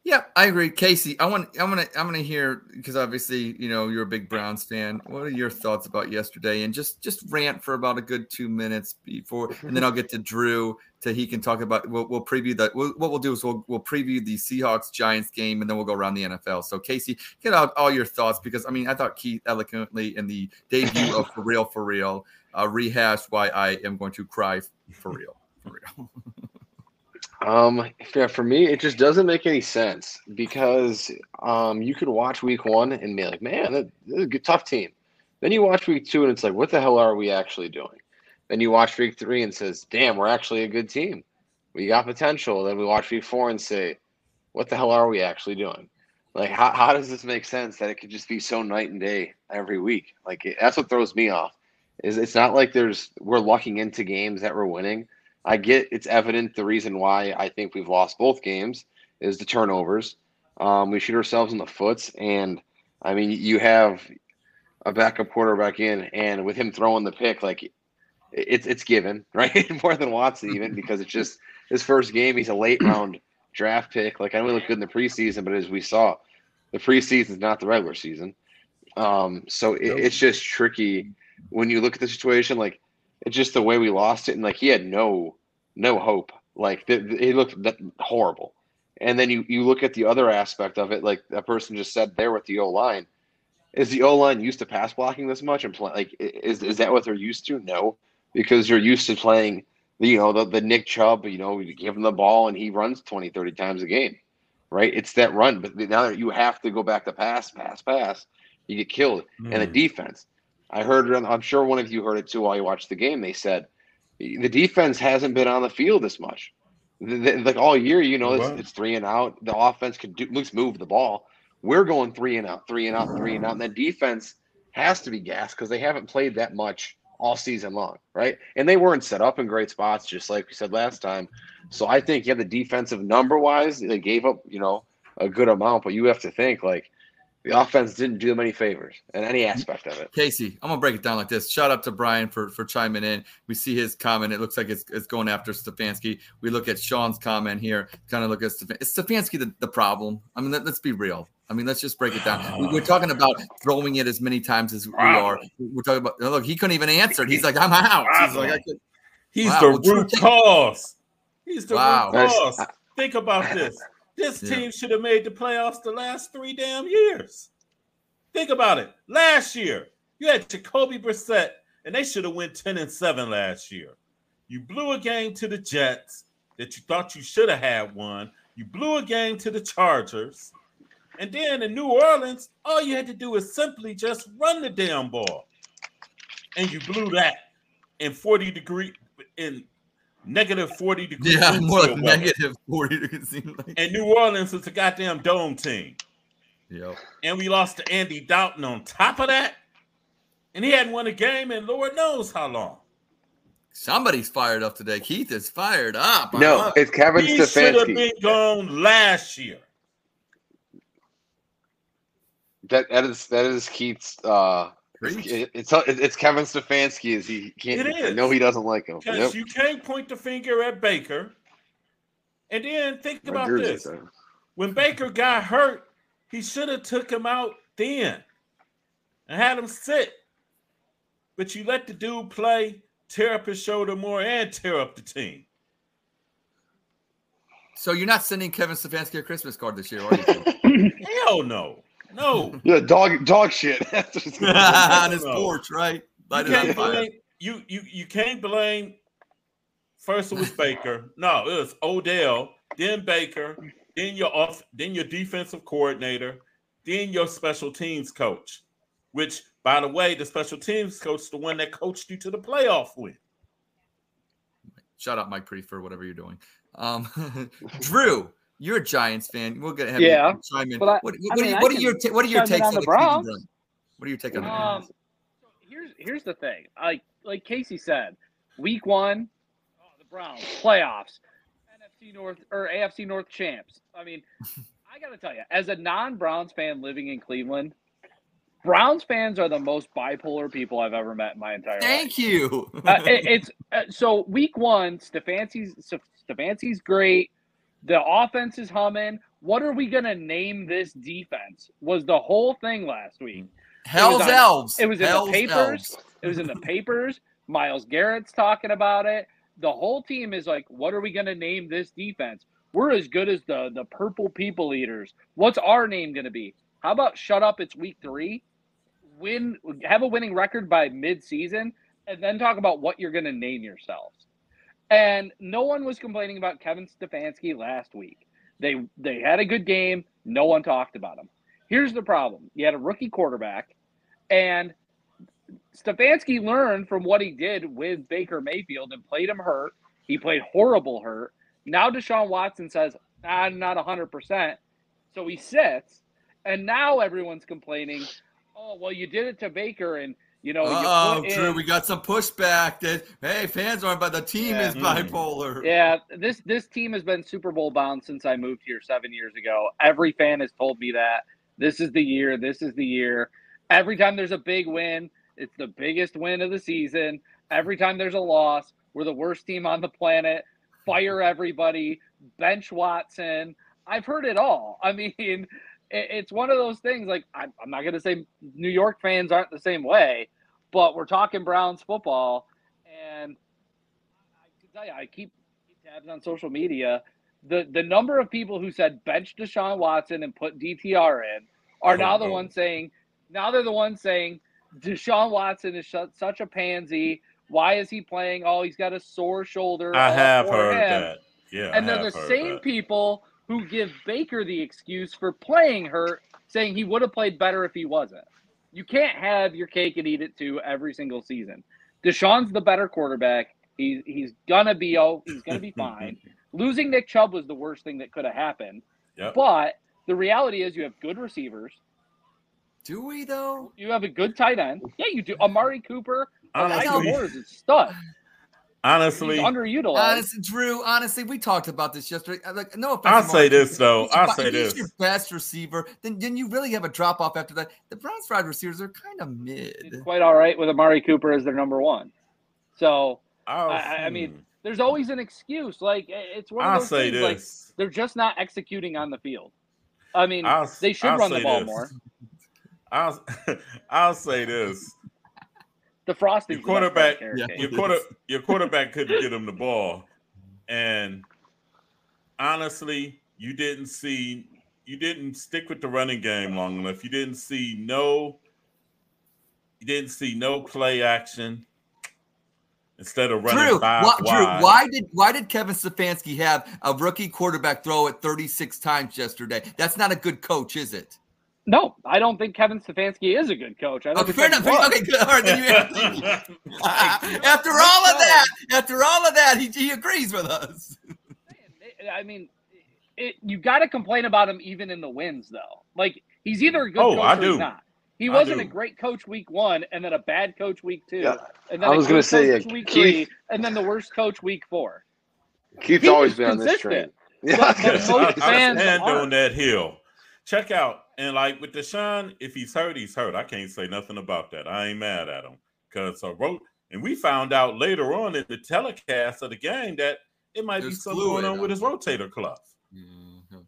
Yeah, I agree, Casey. I want I'm gonna I'm gonna hear because obviously you know you're a big Browns fan. What are your thoughts about yesterday? And just just rant for about a good two minutes before, <laughs> and then I'll get to Drew to he can talk about. We'll, we'll preview that. We'll, what we'll do is we'll we'll preview the Seahawks Giants game, and then we'll go around the NFL. So Casey, get out all your thoughts because I mean I thought Keith eloquently in the debut of For Real For Real uh, rehashed why I am going to cry for real for real. <laughs> Um, yeah, for me, it just doesn't make any sense because um, you could watch week one and be like, man, that, that's a good, tough team. Then you watch week two and it's like, what the hell are we actually doing? Then you watch week three and says, damn, we're actually a good team. We got potential. Then we watch week four and say, what the hell are we actually doing? Like, how, how does this make sense that it could just be so night and day every week? Like, it, that's what throws me off. Is it's not like there's we're lucking into games that we're winning I get it's evident the reason why I think we've lost both games is the turnovers. Um, we shoot ourselves in the foots, and I mean, you have a backup quarterback in, and with him throwing the pick, like it's it's given <laughs> right more than Watson even <laughs> because it's just his first game. He's a late <clears throat> round draft pick. Like I know he looked good in the preseason, but as we saw, the preseason is not the regular season. Um, so it, it's just tricky when you look at the situation. Like it's just the way we lost it, and like he had no no hope. Like he looked horrible. And then you you look at the other aspect of it, like that person just said there with the O line. Is the O line used to pass blocking this much and play like is is that what they're used to? No, because you're used to playing you know the, the Nick Chubb, you know, you give him the ball and he runs 20, 30 times a game. Right? It's that run. But now that you have to go back to pass, pass, pass, you get killed. Mm. And the defense. I heard, I'm sure one of you heard it too while you watched the game. They said, the defense hasn't been on the field as much. The- the- Like all year, you know, it's, it's three and out. The offense could do, at least move the ball. We're going three and out, three and out, three and out. And the defense has to be gassed because they haven't played that much all season long, right? And they weren't set up in great spots, just like we said last time. So I think, yeah, the defensive number wise, they gave up, you know, a good amount, but you have to think like the offense didn't do them any favors in any aspect of it. Casey, I'm gonna break it down like this. Shout out to Brian for for chiming in. We see his comment. It looks like it's, it's going after Stefanski. We look at Sean's comment here. Kind of look at Stefan- is Stefanski the, the problem. I mean, let, us be real. I mean, let's just break it down. We, we're talking about throwing it as many times as we are. We're talking about look. He couldn't even answer it. He's like, I'm out. He's like, I could. He's Wow, the root cause. He's the Wow. root cause. Think about this. This Yeah. team should have made the playoffs the last three damn years. Think about it. Last year, you had Jacoby Brissett, and they should have went 10 and 7 last year. You blew a game to the Jets that you thought you should have had one. You blew a game to the Chargers. And then in New Orleans, all you had to do is simply just run the damn ball. And you blew that in 40 degree in negative 40 degrees. Yeah, more like weather. negative forty. degrees. seemed like. And New Orleans is a goddamn dome team. Yep. And we lost to Andy Dalton on top of that. And he hadn't won a game in Lord knows how long. Somebody's fired up today. Keith is fired up. No, Uh, it's Kevin He should have been gone last year. That that is that is Keith's. Uh, Preach. It's, it's it's Kevin Stefanski. Is he can't? It I know he doesn't like him. Because Yep. you can't point the finger at Baker. And then think My about this. so. When Baker got hurt, he should have took him out then and had him sit. But you let the dude play, tear up his shoulder more, and tear up the team. So you're not sending Kevin Stefanski a Christmas card this year, are you? <laughs> Hell no. No. Yeah, dog dog shit. <laughs> That's just- <laughs> on his porch, right? Light you it can't blame you you you can't blame first it was Baker. No, it was Odell, then Baker, then your off, then your defensive coordinator, then your special teams coach. Which, by the way, the special teams coach, the one that coached you to the playoff win. Shout out Mike Pretty for whatever you're doing. Um, <laughs> Drew, you're a Giants fan. We'll get have Yeah, you chime in. I- what, what, are, mean, what are your what are your takes on the the Browns. What are your take on the Um, Browns? here's here's the thing. Like like Casey said, week one, oh, the Browns playoffs, NFC North or AFC North champs. I mean, <laughs> I got to tell you, as a non-Browns fan living in Cleveland, Browns fans are the most bipolar people I've ever met in my entire life. Thank you. uh, it- it's uh, so week one, Stefanski's Stefanski's great. The offense is humming. What are we gonna name this defense? Was the whole thing last week? Hell's on- elves. It was in Hell's the papers. Elves. It was in the papers. Myles Garrett's talking about it. The whole team is like, what are we gonna name this defense? We're as good as the the purple people eaters. What's our name gonna be? How about shut up? It's week three. Win, have a winning record by mid-season, and then talk about what you're gonna name yourselves. And no one was complaining about Kevin Stefanski last week. They they had a good game. No one talked about him. Here's the problem: you had a rookie quarterback, and Stefanski learned from what he did with Baker Mayfield and played him hurt. He played horrible hurt. Now Deshaun Watson says, "I'm not 100 percent," so he sits, and now everyone's complaining. Oh well, you did it to Baker, and you know Oh, you put Drew, in- we got some pushback that hey, fans aren't, but the team Yeah. is hmm. bipolar. Yeah, this this team has been Super Bowl bound since I moved here seven years ago. Every fan has told me that this is the year. This is the year. Every time there's a big win, it's the biggest win of the season. Every time there's a loss, we're the worst team on the planet. Fire everybody. Bench Watson. I've heard it all. I mean, it, it's one of those things. Like I'm, I'm not going to say New York fans aren't the same way, but we're talking Browns football, and I can tell you, I keep keep tabs on social media. The the number of people who said bench Deshaun Watson and put DTR in are now the Oh, ones saying now they're the ones saying Deshaun Watson is su- such a pansy. Why is he playing? Oh, he's got a sore shoulder. I oh, have heard him. that. Yeah. And I they're the same that. people who give Baker the excuse for playing hurt, saying he would have played better if he wasn't. You can't have your cake and eat it too every single season. Deshaun's the better quarterback. He's he's gonna be oh he's gonna be fine. <laughs> Losing Nick Chubb was the worst thing that could have happened. Yep. But the reality is you have good receivers. Do we though? You have a good tight end. Yeah, you do. Amari Cooper, Elijah Honestly, Moore is a stud. Honestly, He's underutilized. Honestly, Drew, honestly, we talked about this yesterday. Uh, Like, no offense. I'll say Mark this, though. I'll your- say he's this. your best receiver. Then, then you really have a drop off after that. The Browns wide receivers are kind of mid. quite all right with Amari Cooper as their number one. So I'll, I, I mean, hmm, there's always an excuse. Like it's one of I'll those say things. Like they're just not executing on the field. I mean, I'll, they should I'll run the ball this. more. <laughs> I'll <laughs> I'll say this. The frosting. Your quarterback, Yeah. your quarter, your quarterback couldn't get him the ball, and honestly, you didn't see, you didn't stick with the running game long enough. You didn't see no, you didn't see no play action. Instead of running Drew, five why, Drew, why did why did Kevin Stefanski have a rookie quarterback throw it 36 times yesterday? That's not a good coach, is it? No, I don't think Kevin Stefanski is a good coach. I think Okay, it's fair enough. what? Okay, good. All right, then you have <laughs> after all of that, after all of that, he, he agrees with us. I mean, it, you got to complain about him even in the wins, though. Like he's either a good Oh, coach I or do. he's not. He I wasn't a great coach week one, and then a bad coach week two, Yeah. and then I a was gonna say, coach uh, week Keith- three, and then the worst coach week four. Keith's He always was been on this train. consistent. <laughs> Yeah, But- but <laughs> I, most I fans stand on that hill. Check out and like with Deshaun, if he's hurt, he's hurt. I can't say nothing about that. I ain't mad at him because I wrote and we found out later on in the telecast of the game that it might be There's something going on with his rotator cuff. Yeah and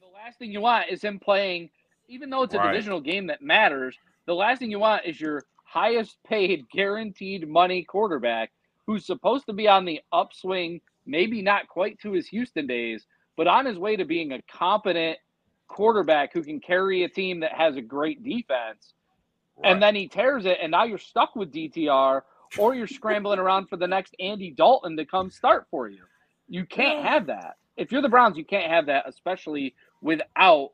the last thing you want is him playing, even though it's a Right. divisional game that matters. The last thing you want is your highest paid, <laughs> guaranteed money quarterback who's supposed to be on the upswing, maybe not quite to his Houston days, but on his way to being a competent quarterback who can carry a team that has a great defense. And then he tears it, and now you're stuck with DTR, or you're scrambling around for the next Andy Dalton to come start for you. You can't have that. If you're the Browns, you can't have that, especially without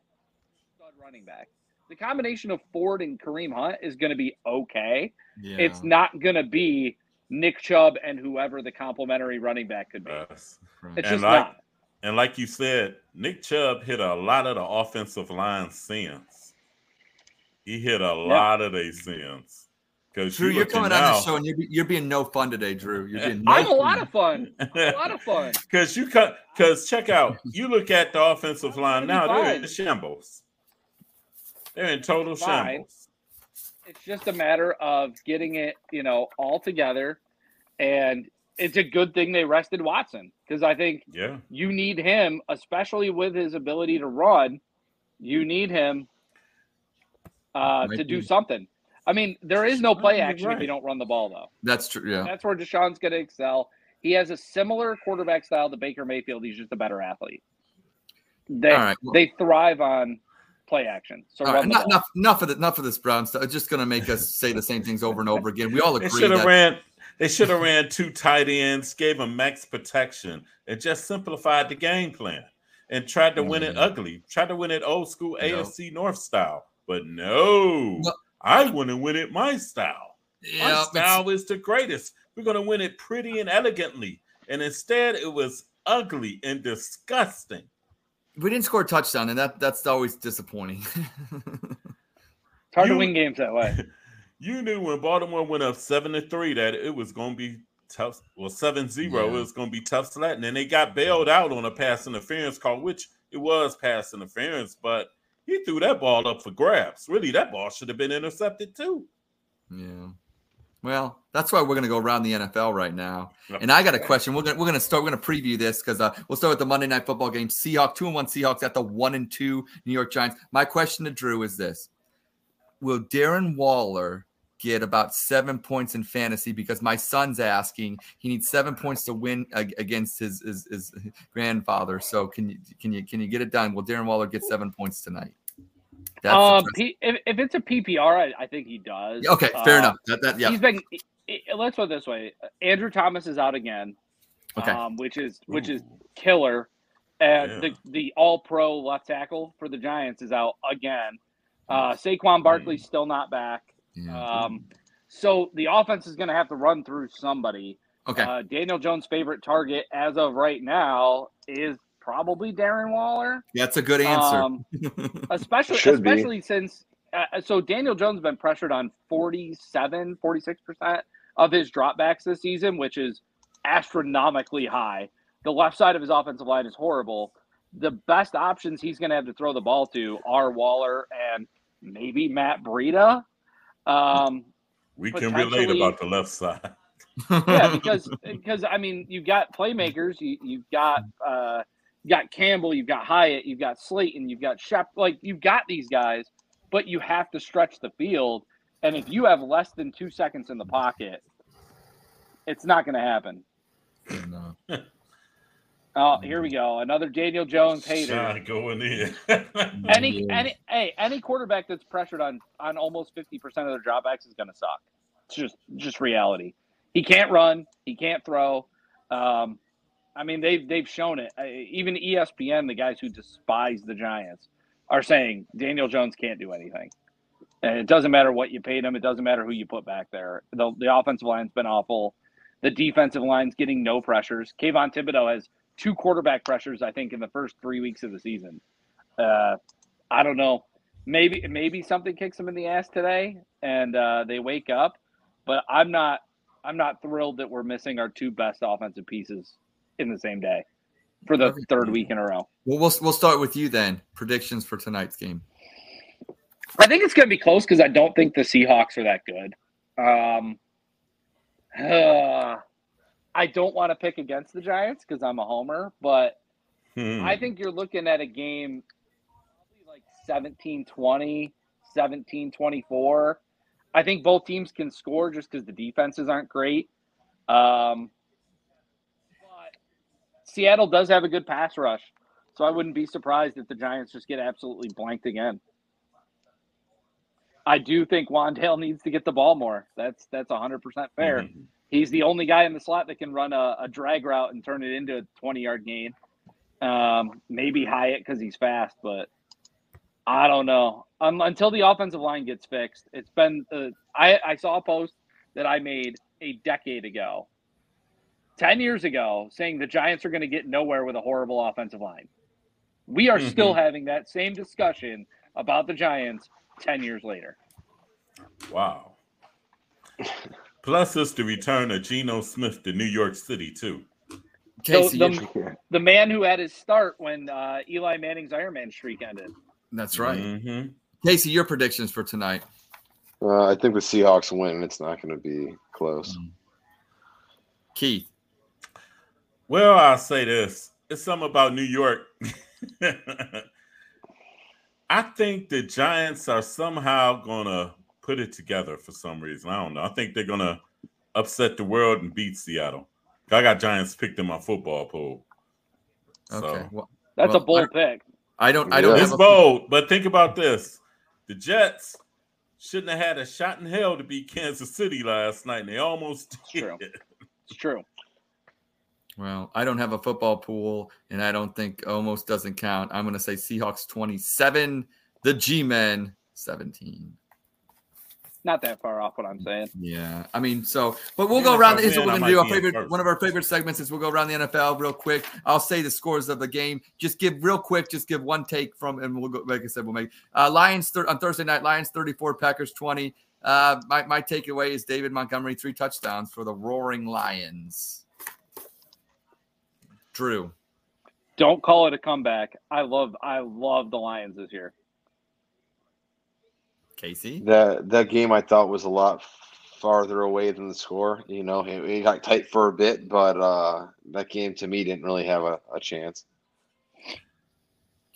stud running back. The combination of Ford and Kareem Hunt is going to be okay. Yeah. It's not going to be Nick Chubb and whoever the complimentary running back could be. Yes. It's and just like not. and like you said, Nick Chubb hit a lot of the offensive line sins. He hit a lot of these sins. Because Drew, you're coming on this show and you're, you're being no fun today, Drew. You're being <laughs> no I'm a fun. lot of fun. <laughs> A lot of fun. Because you cut, because check out, you look at the offensive line now, they're in fine. shambles. They're in total Fine. shambles. It's just a matter of getting it, you know, all together. And it's a good thing they rested Watson because I think Yeah. you need him, especially with his ability to run. You need him uh, to do be. something. I mean, there is no play You're action if right. you don't run the ball, though. That's true. Yeah. That's where Deshaun's going to excel. He has a similar quarterback style to Baker Mayfield. He's just a better athlete. They All right, well- they thrive on play action. So right, the enough, enough, enough of the, enough of this Brown stuff. It's just going to make us say the same things over and over again. We all agree should have that ran. They should have ran two tight ends, gave them max protection, and just simplified the game plan and tried to win it Mhm. ugly. Tried to win it old school No. AFC North style. But no, No. I want to win it my style. My yeah, it's- style is the greatest. We're going to win it pretty and elegantly. And instead, it was ugly and disgusting. we didn't score a touchdown, and that that's always disappointing. <laughs> It's hard You- to win games that way. <laughs> You knew when Baltimore went up seven to three that it was going to be tough. Well, 7 0, Yeah. it was going to be tough sledding. And they got bailed out on a pass interference call, which it was pass interference, but he threw that ball up for grabs. Really, that ball should have been intercepted too. yeah. Well, that's why we're going to go around the NFL right now. And I got a question. We're going to, we're going to start. We're going to preview this because uh, we'll start with the Monday Night Football game. Seahawks two and one Seahawks at the one and two New York Giants. My question to Drew is this: Will Darren Waller get about seven points in fantasy? Because my son's asking. He needs seven points to win against his, his his grandfather. So can you can you can you get it done? Will Darren Waller get seven points tonight? That's the Um. P- if, if it's a PPR, I, I think he does. okay, fair Uh, enough. That, that yeah. He's been. i- i- Let's put it this way: Andrew Thomas is out again, Okay. um, which is which is killer. And Yeah. the the All Pro left tackle for the Giants is out again. Uh, Saquon Barkley's still not back. Yeah. Um, So the offense is going to have to run through somebody. Okay. Uh, Daniel Jones' favorite target as of right now is probably Darren Waller. That's a good answer. Um, <laughs> especially Should be. especially since uh, so Daniel Jones has been pressured on 47 46% of his dropbacks this season which is astronomically high the left side of his offensive line is horrible the best options he's going to have to throw the ball to are Waller and maybe Matt Breida um, We can relate about the left side. yeah, <laughs> because because I mean, you've got playmakers, you, you've got uh, you got Campbell, you've got Hyatt, you've got Slayton, you've got Shep, like you've got these guys, but you have to stretch the field, and if you have less than two seconds in the pocket, it's not going to happen. No. <laughs> Oh, here we go, another Daniel Jones hater. Shine going in. <laughs> Any any hey any quarterback that's pressured on on almost fifty percent of their dropbacks is going to suck. It's just just reality. He can't run. He can't throw. Um, I mean they've they've shown it. Uh, even ESPN, the guys who despise the Giants, are saying Daniel Jones can't do anything. And it doesn't matter what you paid him. It doesn't matter who you put back there. The, the offensive line's been awful. The defensive line's getting no pressures. Kayvon Thibodeaux has two quarterback pressures, I think, in the first three weeks of the season. Uh, I don't know. Maybe maybe something kicks them in the ass today, and uh, they wake up. But I'm not. I'm not thrilled that we're missing our two best offensive pieces in the same day for the third week in a row. Well, we'll we'll start with you then. Predictions for tonight's game. I think it's going to be close because I don't think the Seahawks are that good. Um, uh, I don't want to pick against the Giants because I'm a homer, but Hmm. I think you're looking at a game probably like 17 20, 17 24. I think both teams can score just because the defenses aren't great. Um, but Seattle does have a good pass rush, so I wouldn't be surprised if the Giants just get absolutely blanked again. I do think Wan'Dale <laughs> needs to get the ball more. That's that's 100% fair. Mhm. He's the only guy in the slot that can run a, a drag route and turn it into a 20 yard gain. Um, maybe Hyatt because he's fast, but I don't know. Um, until the offensive line gets fixed, it's been. Uh, I, I saw a post that I made a decade ago, 10 years ago, saying the Giants are going to get nowhere with a horrible offensive line. We are still having that same discussion about the Giants 10 years later. Wow. <laughs> Plus, it's the return of Geno Smith to New York City too. Casey, the, the, the man who had his start when uh, Eli Manning's Iron Man streak ended. that's right. Mhm. Casey, your predictions for tonight. Uh, I think the Seahawks win. And it's not going to be close. Keith. Well, I'll say this. It's something about New York. <laughs> I think the Giants are somehow going to put it together for some reason. I don't know. I think they're going to upset the world and beat Seattle. I got Giants picked in my football pool. So Okay. Well, That's Well, a bold pick. I don't. I don't Yeah. it's have a, bold, but think about this. The Jets shouldn't have had a shot in hell to beat Kansas City last night, and they almost It's did. true. It's true. Well, I don't have a football pool, and I don't think almost doesn't count. I'm going to say Seahawks 27, the G-Men 17. Not that far off what I'm saying. Yeah, I mean, so, but we'll Yeah, go around. I Here's what win, we're gonna do. Our favorite, one of our favorite segments is we'll go around the NFL real quick. I'll say the scores of the game. Just give real quick. Just give one take from, and we'll go. Like I said, we'll make uh, Lions thir- on Thursday night. Lions 34, Packers 20. Uh, my my takeaway is David Montgomery three touchdowns for the Roaring Lions. Drew. Don't call it a comeback. I love I love the Lions this year. Casey. That that game I thought was a lot farther away than the score. You know, it, it got tight for a bit, but uh, that game to me didn't really have a, a chance.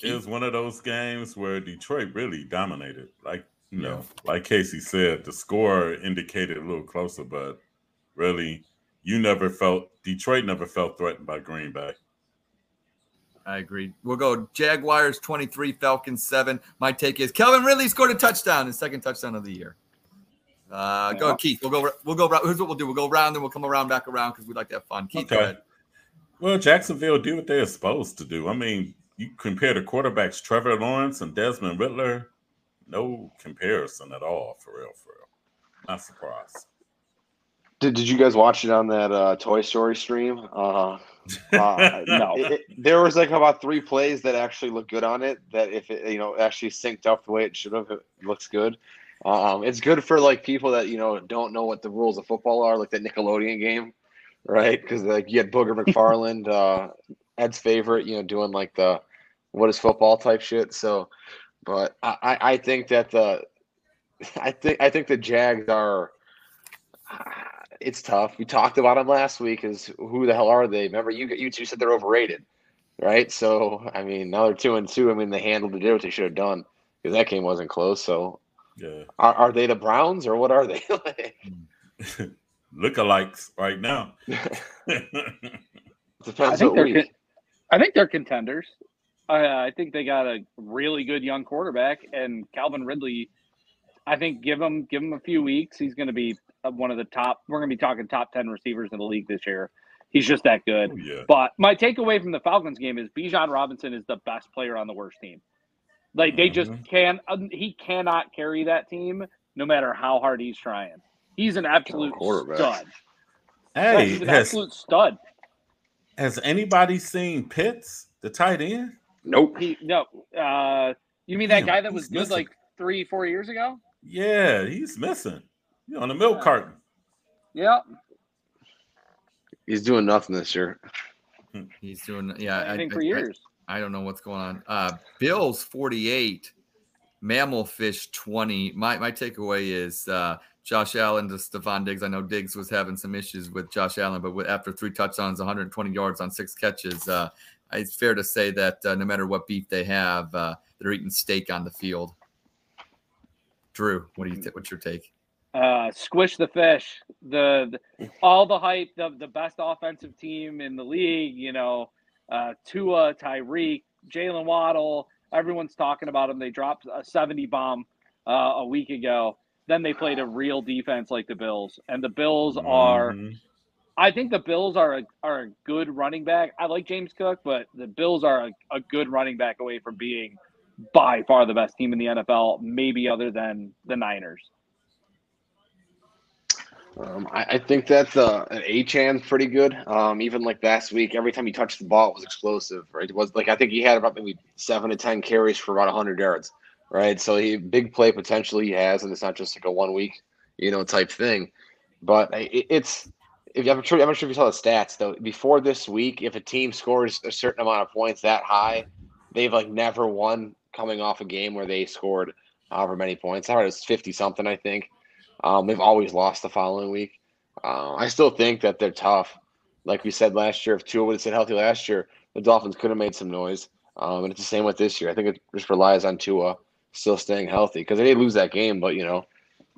It was one of those games where Detroit really dominated. Like, you know, like Casey said, the score indicated a little closer, but really, you never felt Detroit never felt threatened by Green Bay. I agree. We'll go Jaguars 23, Falcons 7. My take is Calvin Ridley scored a touchdown, his second touchdown of the year. Uh, Go, Keith. We'll go. We'll go. Here's what we'll do. We'll go around, then we'll come around back around because we like to have fun. Keith, go Okay. ahead. Well, Jacksonville do what they're supposed to do. I mean, you compare the quarterbacks Trevor Lawrence and Desmond Ridder, no comparison at all, for real, for real. Not surprised. Did, did you guys watch it on that uh, Toy Story stream? Uh, uh, <laughs> No. it- it- there was like about three plays that actually look good on it. That if it you know actually synced up the way it should have, it looks good. Um, it's good for like people that you know don't know what the rules of football are, like the Nickelodeon game, right? Because like you had Booger <laughs> McFarland, uh, Ed's favorite, you know, doing like the what is football type shit. So, but I, I I think that the <laughs> I think I think the Jags are. It's tough. We talked about them last week. Is who the hell are they? Remember, you you two said they're overrated, right? So I mean, now they're two and two. I mean, they handled it, did what they should have done because that game wasn't close. So Yeah. are, are they the Browns or what are they? <laughs> <laughs> Lookalikes right now. <laughs> Depends I think they're. Con- I think they're contenders. I, I think they got a really good young quarterback, and Calvin Ridley. I think give him give him a few weeks. He's going to be uh, one of the top. We're going to be talking top ten receivers in the league this year. He's just that good. Oh, yeah. But my takeaway from the Falcons game is Bijan Robinson is the best player on the worst team. Like they just Mhm. can um, he cannot carry that team no matter how hard he's trying. He's an absolute quarterback. stud. Yeah, Hey, he's an has, absolute stud. has anybody seen Pitts, the tight end? Nope. He no. Uh, you mean that Damn, guy that was good missing. like three, four years ago? Yeah, he's missing. You on the milk carton. Yeah, He's doing nothing this year. <laughs> He's doing yeah. I think for years. I don't know what's going on. Uh, Bills 48, Mammal Fish 20. My my takeaway is uh, Josh Allen to Stefon Diggs. I know Diggs was having some issues with Josh Allen, but with, after three touchdowns, 120 yards on six catches, uh, it's fair to say that uh, no matter what beef they have, uh, they're eating steak on the field. Drew, what do you th- what's your take? Uh, squish the fish. The, the <laughs> all the hype. The the best offensive team in the league. You know, uh, Tua, Tyreek, Jaylen Waddle. Everyone's talking about them. They dropped a 70 bomb uh, a week ago. Then they played a real defense like the Bills, and the Bills are. Mhm. I think the Bills are a, are a good running back. I like James Cook, but the Bills are a, a good running back away from being by far the best team in the NFL, maybe other than the Niners. Um, I, I think that the an pretty good. Um, even like last week, every time he touched the ball, it was explosive. Right? It was like I think he had about maybe seven to ten carries for about hundred yards. Right? So he big play potential he has, and it's not just like a one week, you know, type thing. But it, it's if I'm sure I'm not sure if you saw the stats though. Before this week, if a team scores a certain amount of points that high, they've like never won coming off a game where they scored however many points. I heard it's fifty something, I think. Um, they've always lost the following week. Uh, I still think that they're tough. Like we said last year, if Tua would have stayed healthy last year, the Dolphins could have made some noise. Um, and it's the same with this year. I think it just relies on Tua still staying healthy because they did lose that game, but you know,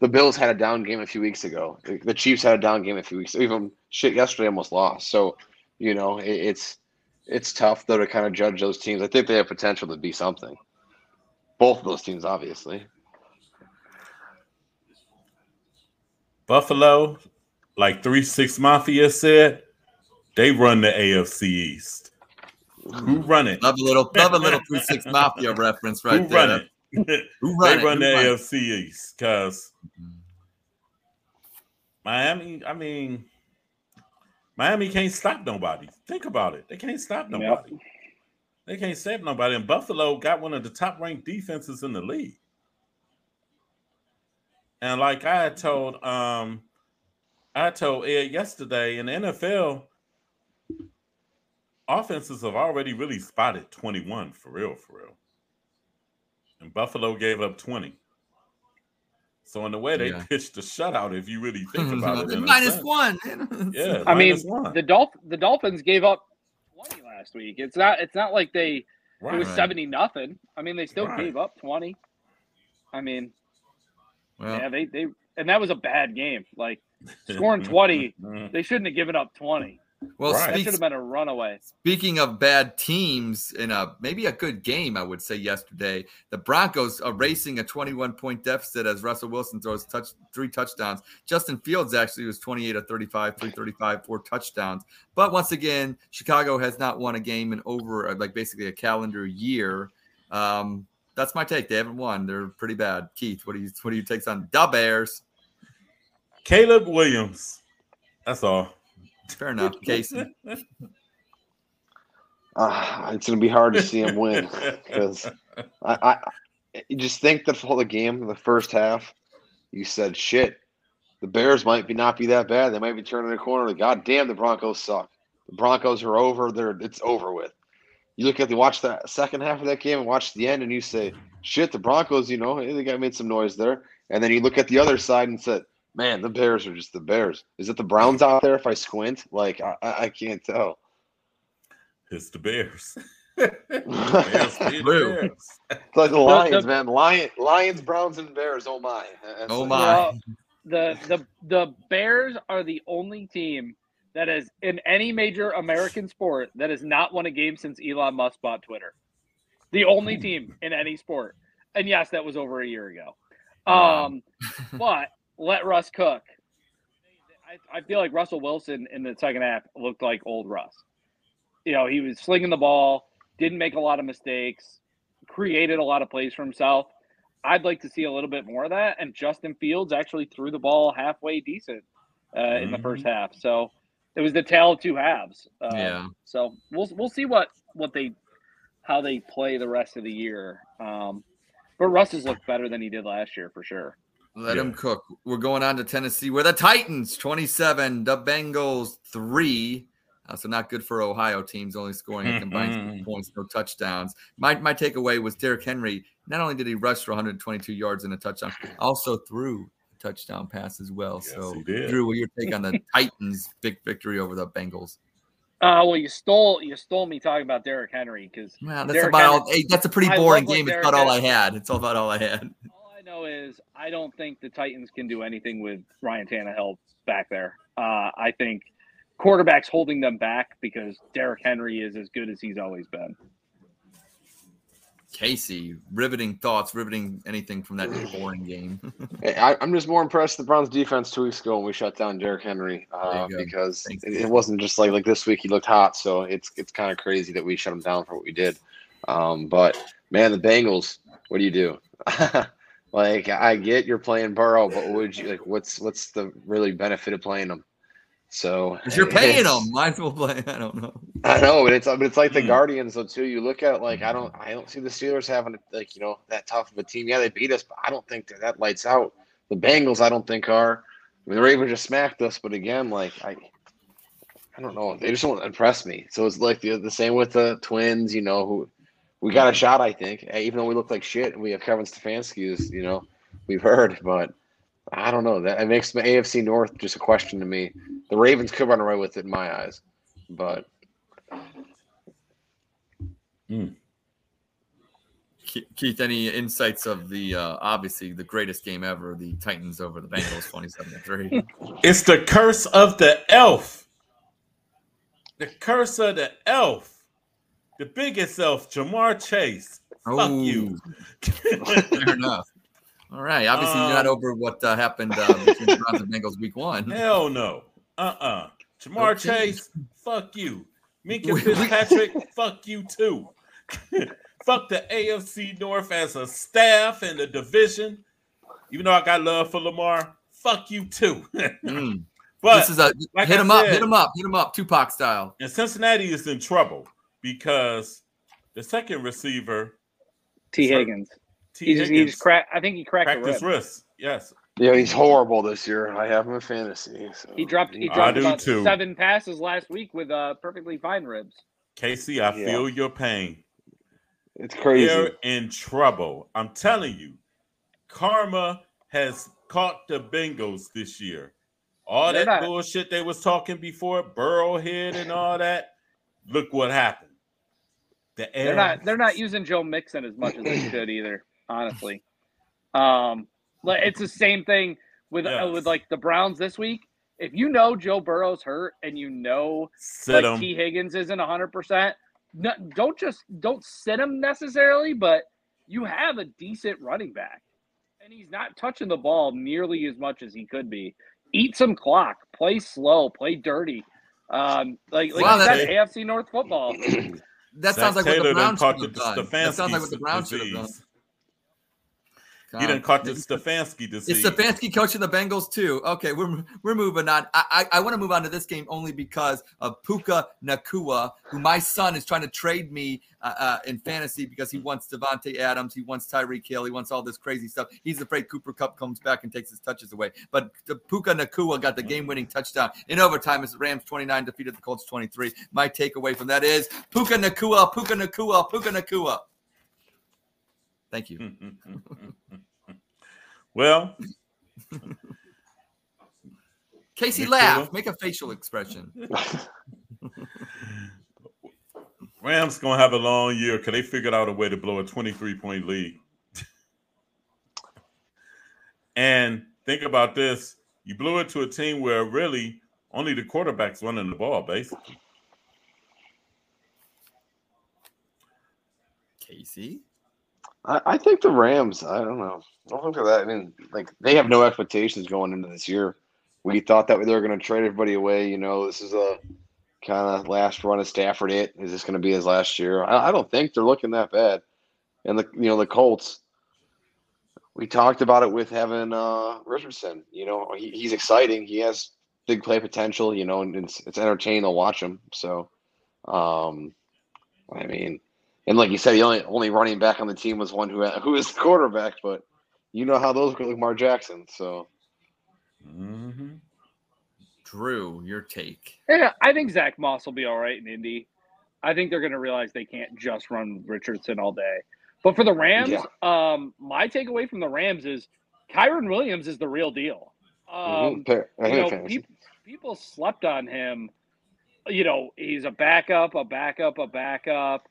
the Bills had a down game a few weeks ago. The, Chiefs had a down game a few weeks. Ago. Even shit yesterday almost lost. So, you know, it, it's it's tough though to kind of judge those teams. I think they have potential to be something. Both of those teams, obviously. Buffalo, like three six Mafia said, they run the AFC East. Who run it? Love a little love a little three six <laughs> mafia reference right Who there. run it? <laughs> Who run they it? run Who the run it? AFC East because Miami. I mean, Miami can't stop nobody. Think about it. They can't stop nobody. They can't stop nobody. And Buffalo got one of the top ranked defenses in the league. And like I had told, um, I told Ed yesterday in the NFL, offenses have already really spotted 21 for real, for real. And Buffalo gave up 20. So in the way they Yeah. pitched the shutout, if you really think <laughs> about it, in a Minus one. Yeah, <laughs> I mean, minus one. the Dolph- the Dolphins gave up 20 last week. It's not it's not like they right. it was Right. 70 nothing. I mean, they still Right. gave up 20. I mean, Well, yeah, they they and that was a bad game. Like <laughs> scoring 20, Mhm. they shouldn't have given up 20. well, Right. That should have been a runaway. Speaking of bad teams in a maybe a good game, I would say yesterday, the Broncos are racing a 21 point deficit as Russell Wilson throws touch three touchdowns. Justin Fields actually was 28 of 35, 335, four touchdowns. But once again, Chicago has not won a game in over like basically a calendar year. Um, that's my take. They haven't won. They're pretty bad. Keith, what do you what do you takes on the Bears? Caleb Williams. That's all. Fair enough, Casey. Uh, <laughs> it's going to be hard to see him win because I, I, you just think that for the game, the first half, you said, "Shit, the Bears might be not be that bad. They might be turning the corner. God damn, the Broncos suck. The Broncos are over. They're it's over with." You look at the watch that second half of that game and watch the end, and you say, "Shit, the Broncos. You know, they got made some noise there." And then you look at the other side and said, "Man, the Bears are just the Bears." Is it the Browns out there? If I squint, like I, I I can't tell. It's the Bears. <laughs> <laughs> Bears the Bears. It's like the Lions, man. Lion, Lions, Browns, and Bears. Oh my! Oh, That's Oh my. Well, the the the Bears are the only team that has in any major American sport that has not won a game since Elon Musk bought Twitter. The only team in any sport. And yes, that was over a year ago. Um, <laughs> but let Russ cook. I, I feel like Russell Wilson in the second half looked like old Russ. You know, he was slinging the ball, didn't make a lot of mistakes, created a lot of plays for himself. I'd like to see a little bit more of that. And Justin Fields actually threw the ball halfway decent uh, in the first half. So it was the tale of two halves. Uh, Yeah. So we'll we'll see what what they how they play the rest of the year. Um, but Russ has looked better than he did last year for sure. Let Yeah. him cook. We're going on to Tennessee, where the Titans 27, the Bengals three. Uh, so not good for Ohio teams, only scoring a combined <laughs> points, no touchdowns. My my takeaway was Derrick Henry. Not only did he rush for 122 yards and a touchdown, also threw a touchdown pass as well. Yes, so. Drew, what your take on the <laughs> Titans' big victory over the Bengals? Uh, well, you stole you stole me talking about Derrick Henry because Well, that's Derrick about all. Hey, that's a pretty I boring love what game. It's Derrick about all I had. It's all about all I had. <laughs> all I know is I don't think the Titans can do anything with Ryan Tannehill back there. Uh, I think quarterbacks holding them back because Derrick Henry is as good as he's always been. Casey, riveting thoughts, riveting anything from that boring game. <laughs> Hey, I, I'm just more impressed the Browns defense two weeks ago when we shut down Derrick Henry uh, There you go. because it, it wasn't just like like this week he looked hot. So it's it's kind of crazy that we shut him down for what we did. Um, but man, the Bengals, what do you do? <laughs> like I get you're playing Burrow, but would you like? What's what's the really benefit of playing them? So Because you're paying them. Might as well play. I don't know. I know, but it's but it's like the Hmm. Guardians though too. You look at like I don't I don't see the Steelers having like you know that tough of a team. Yeah, they beat us, but I don't think they're that lights out. The Bengals, I don't think are. I mean, the Ravens just smacked us, but again, like I, I don't know. They just don't impress me. So it's like the the same with the Twins. You know, who we got a shot. I think, even though we look like shit, and we have Kevin Stefanski, who's you know we've heard, but I don't know. That it makes the AFC North just a question to me. The Ravens could run away with it in my eyes, but. Ke- Keith, any insights of the uh, obviously the greatest game ever, the Titans over the Bengals, <laughs> twenty-seven to three. It's the curse of the elf. The curse of the elf. The biggest elf, Ja'Marr Chase. Fuck you. Fair enough. All right. Obviously, you're not Um, over what uh, happened uh, between the Browns and Bengals week one. <laughs> Hell no. Uh-uh. Ja'Marr Okay. Chase, fuck you. Minkah We- we- Fitzpatrick, fuck you too. <laughs> fuck the AFC North as a staff and the division. Even though I got love for Lamar, fuck you too. <laughs> Mm. but this is a like hit I him up, hit him up, hit him up, Tupac style. and Cincinnati is in trouble because the second receiver, T. Sir, Higgins. T. He just, he just cracked. I think he cracked, cracked the his wrist. Yes. Yeah, he's horrible this year. I have him in fantasy. So. He dropped. He I dropped do about too. seven passes last week with uh, perfectly fine ribs. Casey, I Yeah. feel your pain. It's crazy. You're in trouble. I'm telling you, karma has caught the Bengals this year. All They're that not- bullshit they was talking before, Burrowhead and all that. Look what happened. The They're not. They're not using Joe Mixon as much as they should either. Honestly, um, like it's the same thing with uh, with like the Browns this week. If you know Joe Burrow's hurt and you know Sit like 'em. Tee Higgins isn't hundred percent, don't just don't sit him necessarily, but you have a decent running back, and he's not touching the ball nearly as much as he could be. Eat some clock, play slow, play dirty. Um, like like Wow, you that- said, AFC North football. <clears throat> That Zach sounds like what the Browns caught should have the done. That sounds like what the Stefanski's Browns should have done. Disease. You didn't caught the Stefanski disease. It's Stefanski coaching the Bengals too. Okay, we're we're moving on. I I, I want to move on to this game only because of Puka Nacua, who my son is trying to trade me uh, uh, in fantasy because he wants Davante Adams, he wants Tyreek Hill, he wants all this crazy stuff. He's afraid Cooper Kupp comes back and takes his touches away. But the Puka Nacua got the game-winning touchdown in overtime as the Rams 29 defeated the Colts 23. My takeaway from that is Puka Nacua, Puka Nacua, Puka Nacua. Thank you. <laughs> well, Casey, laugh. Make a facial expression. <laughs> Rams gonna have a long year because they figured out a way to blow a 23 point lead. <laughs> and think about this: you blew it to a team where really only the quarterback's running the ball, basically. Casey. I, I think the Rams. I don't know. I don't think that. I mean, like they have no expectations going into this year. We thought that they were going to trade everybody away. You know, this is a kind of last run of Stafford. It is this going to be his last year? I, I don't think they're looking that bad. And the you know the Colts. We talked about it with having uh, Richardson. You know, he, he's exciting. He has big play potential. You know, and it's it's entertaining to watch him. So, um, I mean, and like you said, the only only running back on the team was one who who is the quarterback. But you know how those look, Lamar Jackson. So. Mm-hmm. Drew, your take. Yeah, I think Zack Moss will be all right in Indy. I think they're going to realize they can't just run Richardson all day. But for the Rams, Yeah. um, my takeaway from the Rams is Kyren Williams is the real deal. Um, Mhm. You know, fantasy. people, people slept on him. You know, he's a backup, a backup, a backup.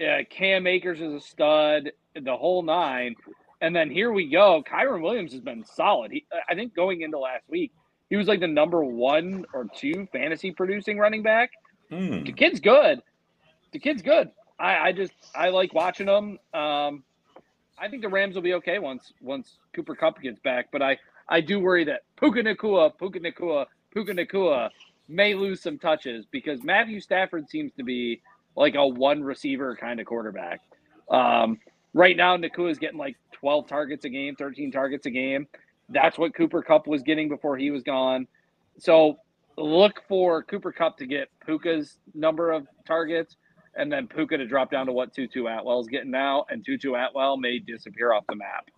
Uh, Cam Akers is a stud, the whole nine. And then here we go. Kyren Williams has been solid. He, I think going into last week, he was like the number one or two fantasy producing running back. Hmm. The kid's good. The kid's good. I, I just I like watching him. Um, I think the Rams will be okay once once Cooper Kupp gets back, but I I do worry that Puka Nacua, Puka Nacua, Puka Nacua may lose some touches because Matthew Stafford seems to be like a one receiver kind of quarterback. Um, right now, Nacua is getting like 12 targets a game, 13 targets a game. That's what Cooper Kupp was getting before he was gone. So look for Cooper Kupp to get Puka's number of targets and then Puka to drop down to what Tutu Atwell is getting now, and Tutu Atwell may disappear off the map.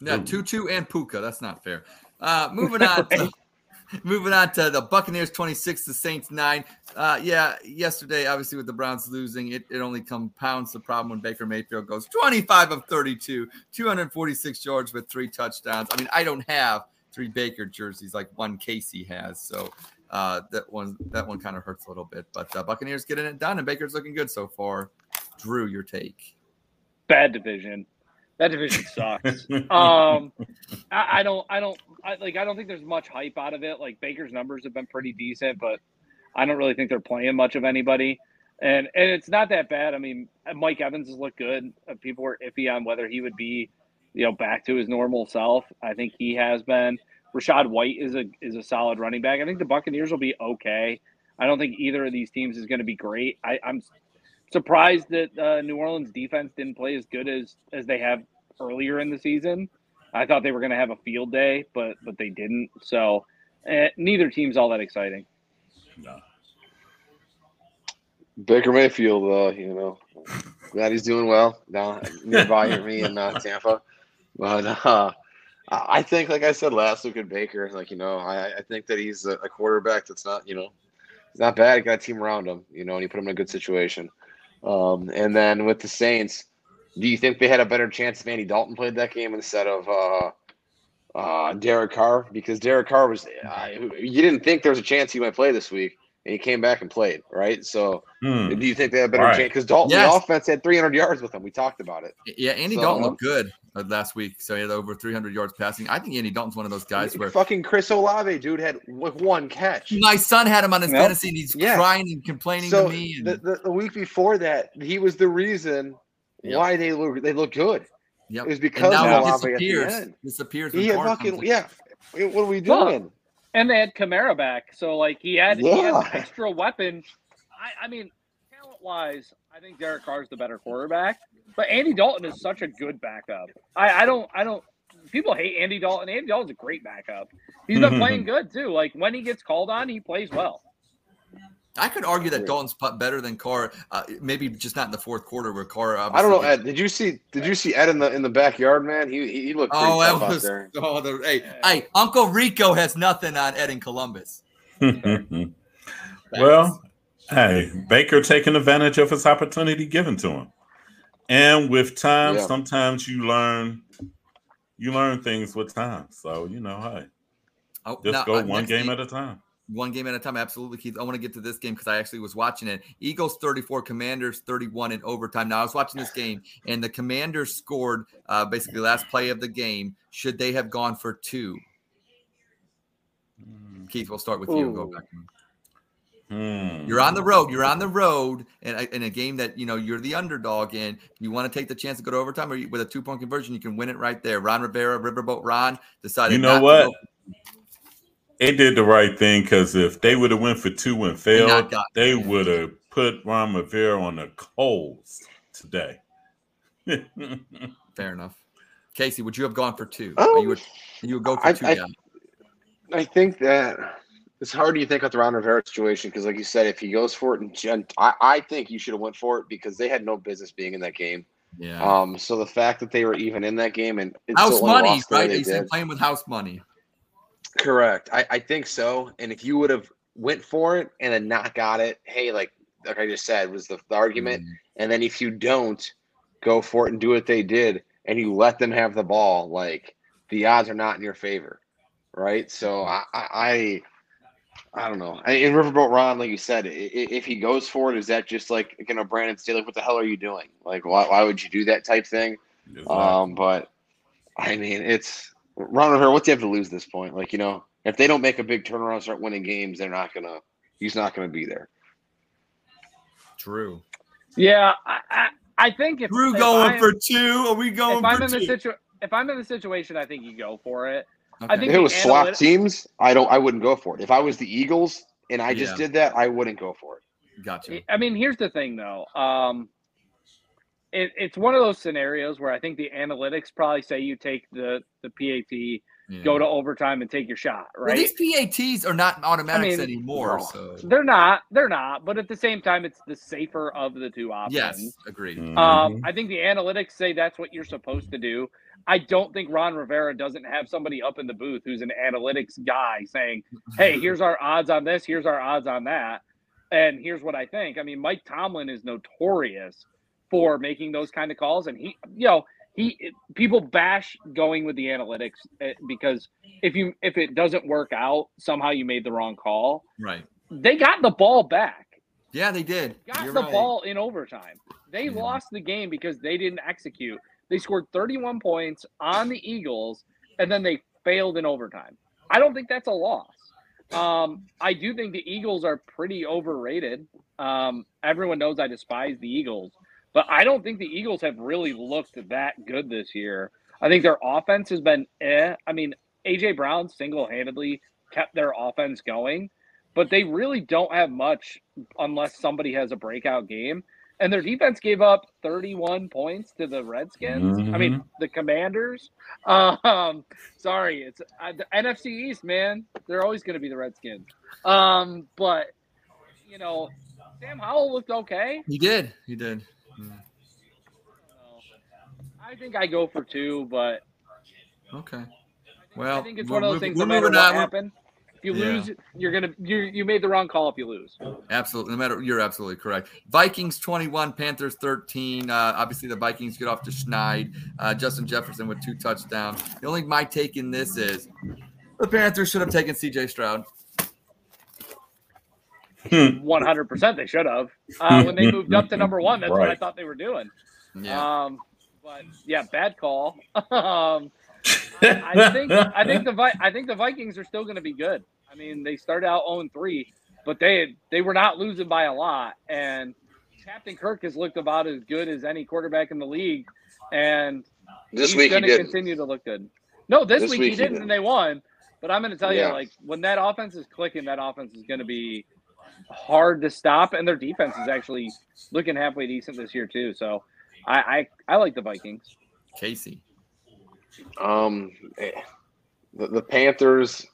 Yeah, Tutu and Puka. That's not fair. Uh, moving on. <laughs> To, <laughs> moving on to the Buccaneers 26, the Saints 9. Uh, yeah, yesterday, obviously, with the Browns losing, it, it only compounds the problem when Baker Mayfield goes 25 of 32, 246 yards with three touchdowns. I mean, I don't have three Baker jerseys like one Casey has. So uh, that one that one kind of hurts a little bit. But uh, Buccaneers getting it done, and Baker's looking good so far. Drew, your take. Bad division. That division sucks. <laughs> um, I, I don't, I don't, I, like, I don't think there's much hype out of it. Like Baker's numbers have been pretty decent, but I don't really think they're playing much of anybody. And and it's not that bad. I mean, Mike Evans has looked good. Uh, People were iffy on whether he would be, you know, back to his normal self. I think he has been. Rachaad White is a is a solid running back. I think the Buccaneers will be okay. I don't think either of these teams is going to be great. I, I'm surprised that uh, New Orleans defense didn't play as good as as they have earlier in the season. I thought they were going to have a field day, but but they didn't. So eh, neither team's all that exciting. No. Baker Mayfield, uh, you know, glad he's doing well down nearby me in uh, Tampa. But uh, I I think, like I said last week at Baker, like you know, I, I think that he's a, a quarterback that's not, you know, he's not bad. He got a team around him, you know, and he put him in a good situation. Um, and then with the Saints, do you think they had a better chance if Andy Dalton played that game instead of uh, uh, Derek Carr? Because Derek Carr was, uh, you didn't think there was a chance he might play this week, and he came back and played, right? So. Hmm. Do you think they had a better Right. chance? Because Dalton, Yes. the offense had 300 yards with him. We talked about it. Yeah, Andy So- Dalton looked good last week. So he had over 300 yards passing. I think Andy Dalton's one of those guys where Fucking Chris Olave, dude, had one catch. my son had him on his Yep. fantasy and he's Yeah. crying and complaining So to me. And, the, the, the week before that, he was the reason Yep. why they look they look good. yep. It was and because now of he Olave at the disappears. end. Disappears. He had fucking in. yeah. What are we Look, doing? And they had Kamara back, so like he had he had Yeah. an extra weapon. I, I mean, talent wise, I think Derek Carr is the better quarterback, but Andy Dalton is such a good backup. I, I don't I don't people hate Andy Dalton. Andy Dalton's a great backup. He's been playing <laughs> good too. Like when he gets called on, he plays well. I could argue that Dalton's putt better than Carr. Uh, maybe just not in the fourth quarter where Carr. I don't know, Ed. Did you see? Did you see Ed in the in the backyard, man? He he he looked Oh, that was. Oh, <laughs> the, hey, hey, Uncle Rico has nothing on Ed in Columbus. <laughs> well, hey, Baker taking advantage of his opportunity given to him. And with time, Yeah. sometimes you learn you learn things with time. So, you know, hey, Oh, just now, go uh, one game game- at a time. One game at a time, absolutely, Keith. I want to get to this game because I actually was watching it. Eagles 34, Commanders 31 in overtime. Now I was watching this game, and the Commanders scored uh, basically last play of the game. Should they have gone for two? Keith, we'll start with you. and Go back. Hmm. You're on the road. You're on the road, and in a game that you know you're the underdog in. You want to take the chance to go to overtime, or you, with a two point conversion, you can win it right there. Ron Rivera, Riverboat Ron decided. You know not what? go- They did the right thing because if they would have went for two and failed, got- they would have put Ron Rivera on the coals today. Fair enough. Casey, would you have gone for two? Or you would you would go for I- two I- down? I think that it's hard to think about the Ron Rivera situation because, like you said, if he goes for it, and Gen- I, I think you should have went for it because they had no business being in that game. Yeah. Um, so the fact that they were even in that game and it's house money, right? they They said did. playing with house money. Correct. I, I think so. And if you would have went for it and then not got it, hey, like like I just said, was the, the argument. Mm. And then if you don't go for it and do what they did, and you let them have the ball, like the odds are not in your favor, right? So I I I, I don't know. I, in Riverboat Ron, like you said, i- i- if he goes for it, is that just like you know Brandon Staley? What the hell are you doing? Like why why would you do that type thing? Exactly. Um, but I mean, it's Ron Rivera. What's he have to lose this point? Like, you know, if they don't make a big turnaround, start winning games, they're not gonna. He's not gonna be there. True. Yeah, I, I, I think if Drew if going I'm- for two. Are we going if I'm for in the two? situ- if I'm in the situation, I think you go for it. I think If it the was swap analytics- teams, I don't. I wouldn't go for it. If I was the Eagles and I just Yeah. did that, I wouldn't go for it. Gotcha. I mean, here's the thing, though. Um, it, it's one of those scenarios where I think the analytics probably say you take the the PAT, go to overtime, and take your shot. Well, Right? these PATs are not automatics I mean, anymore. no. So they're not. They're not. But at the same time, it's the safer of the two options. yes, agreed. Mhm. Um, I think the analytics say that's what you're supposed to do. I don't think Ron Rivera doesn't have somebody up in the booth who's an analytics guy saying, "Hey, <laughs> here's our odds on this. Here's our odds on that, and here's what I think." I mean, Mike Tomlin is notorious for making those kind of calls, and he, you know, he people bash going with the analytics eh, because if you if it doesn't work out, somehow you made the wrong call. right. They got the ball back Yeah, they did. got You're the right. ball in overtime. They Yeah. lost the game because they didn't execute. They scored 31 points on the Eagles and then they failed in overtime. I don't think that's a loss. Um, I do think the Eagles are pretty overrated. Um, everyone knows I despise the Eagles, but I don't think the Eagles have really looked that good this year. I think their offense has been eh. I mean, AJ Brown single handedly kept their offense going, but they really don't have much unless somebody has a breakout game. And their defense gave up 31 points to the Redskins. I mean, the Commanders. Um, sorry, it's uh, the NFC East, man. They're always going to be the Redskins. Um, but you know, Sam Howell looked okay. He did. He did. I think I go for two, but Okay. Well, I think it's one of those moving- things. we're No matter what on. We're- if you Yeah. lose, you're gonna you you made the wrong call if you lose. Absolutely. No matter, you're absolutely correct. Vikings 21, Panthers 13. Uh, obviously, the Vikings get off to Schneid. Uh, Justin Jefferson with two touchdowns. The only my take in this is the Panthers should have taken CJ Stroud. One hundred percent, they should have. Uh, when they <laughs> moved up to number one, that's what I thought they were doing. Yeah. Um, but yeah, bad call. <laughs> um, I think I think the Vi- I think the Vikings are still going to be good. I mean, they started out 0 3, but they they were not losing by a lot. And Captain Kirk has looked about as good as any quarterback in the league, and This he's week going to continue to look good. No, this, This week, week he he didn't, didn't. and they won. But I'm going to tell Yeah. you, like when that offense is clicking, that offense is going to be hard to stop, and their defense is actually looking halfway decent this year too. So I I, I like the Vikings. Casey. Um, eh, the, the Panthers,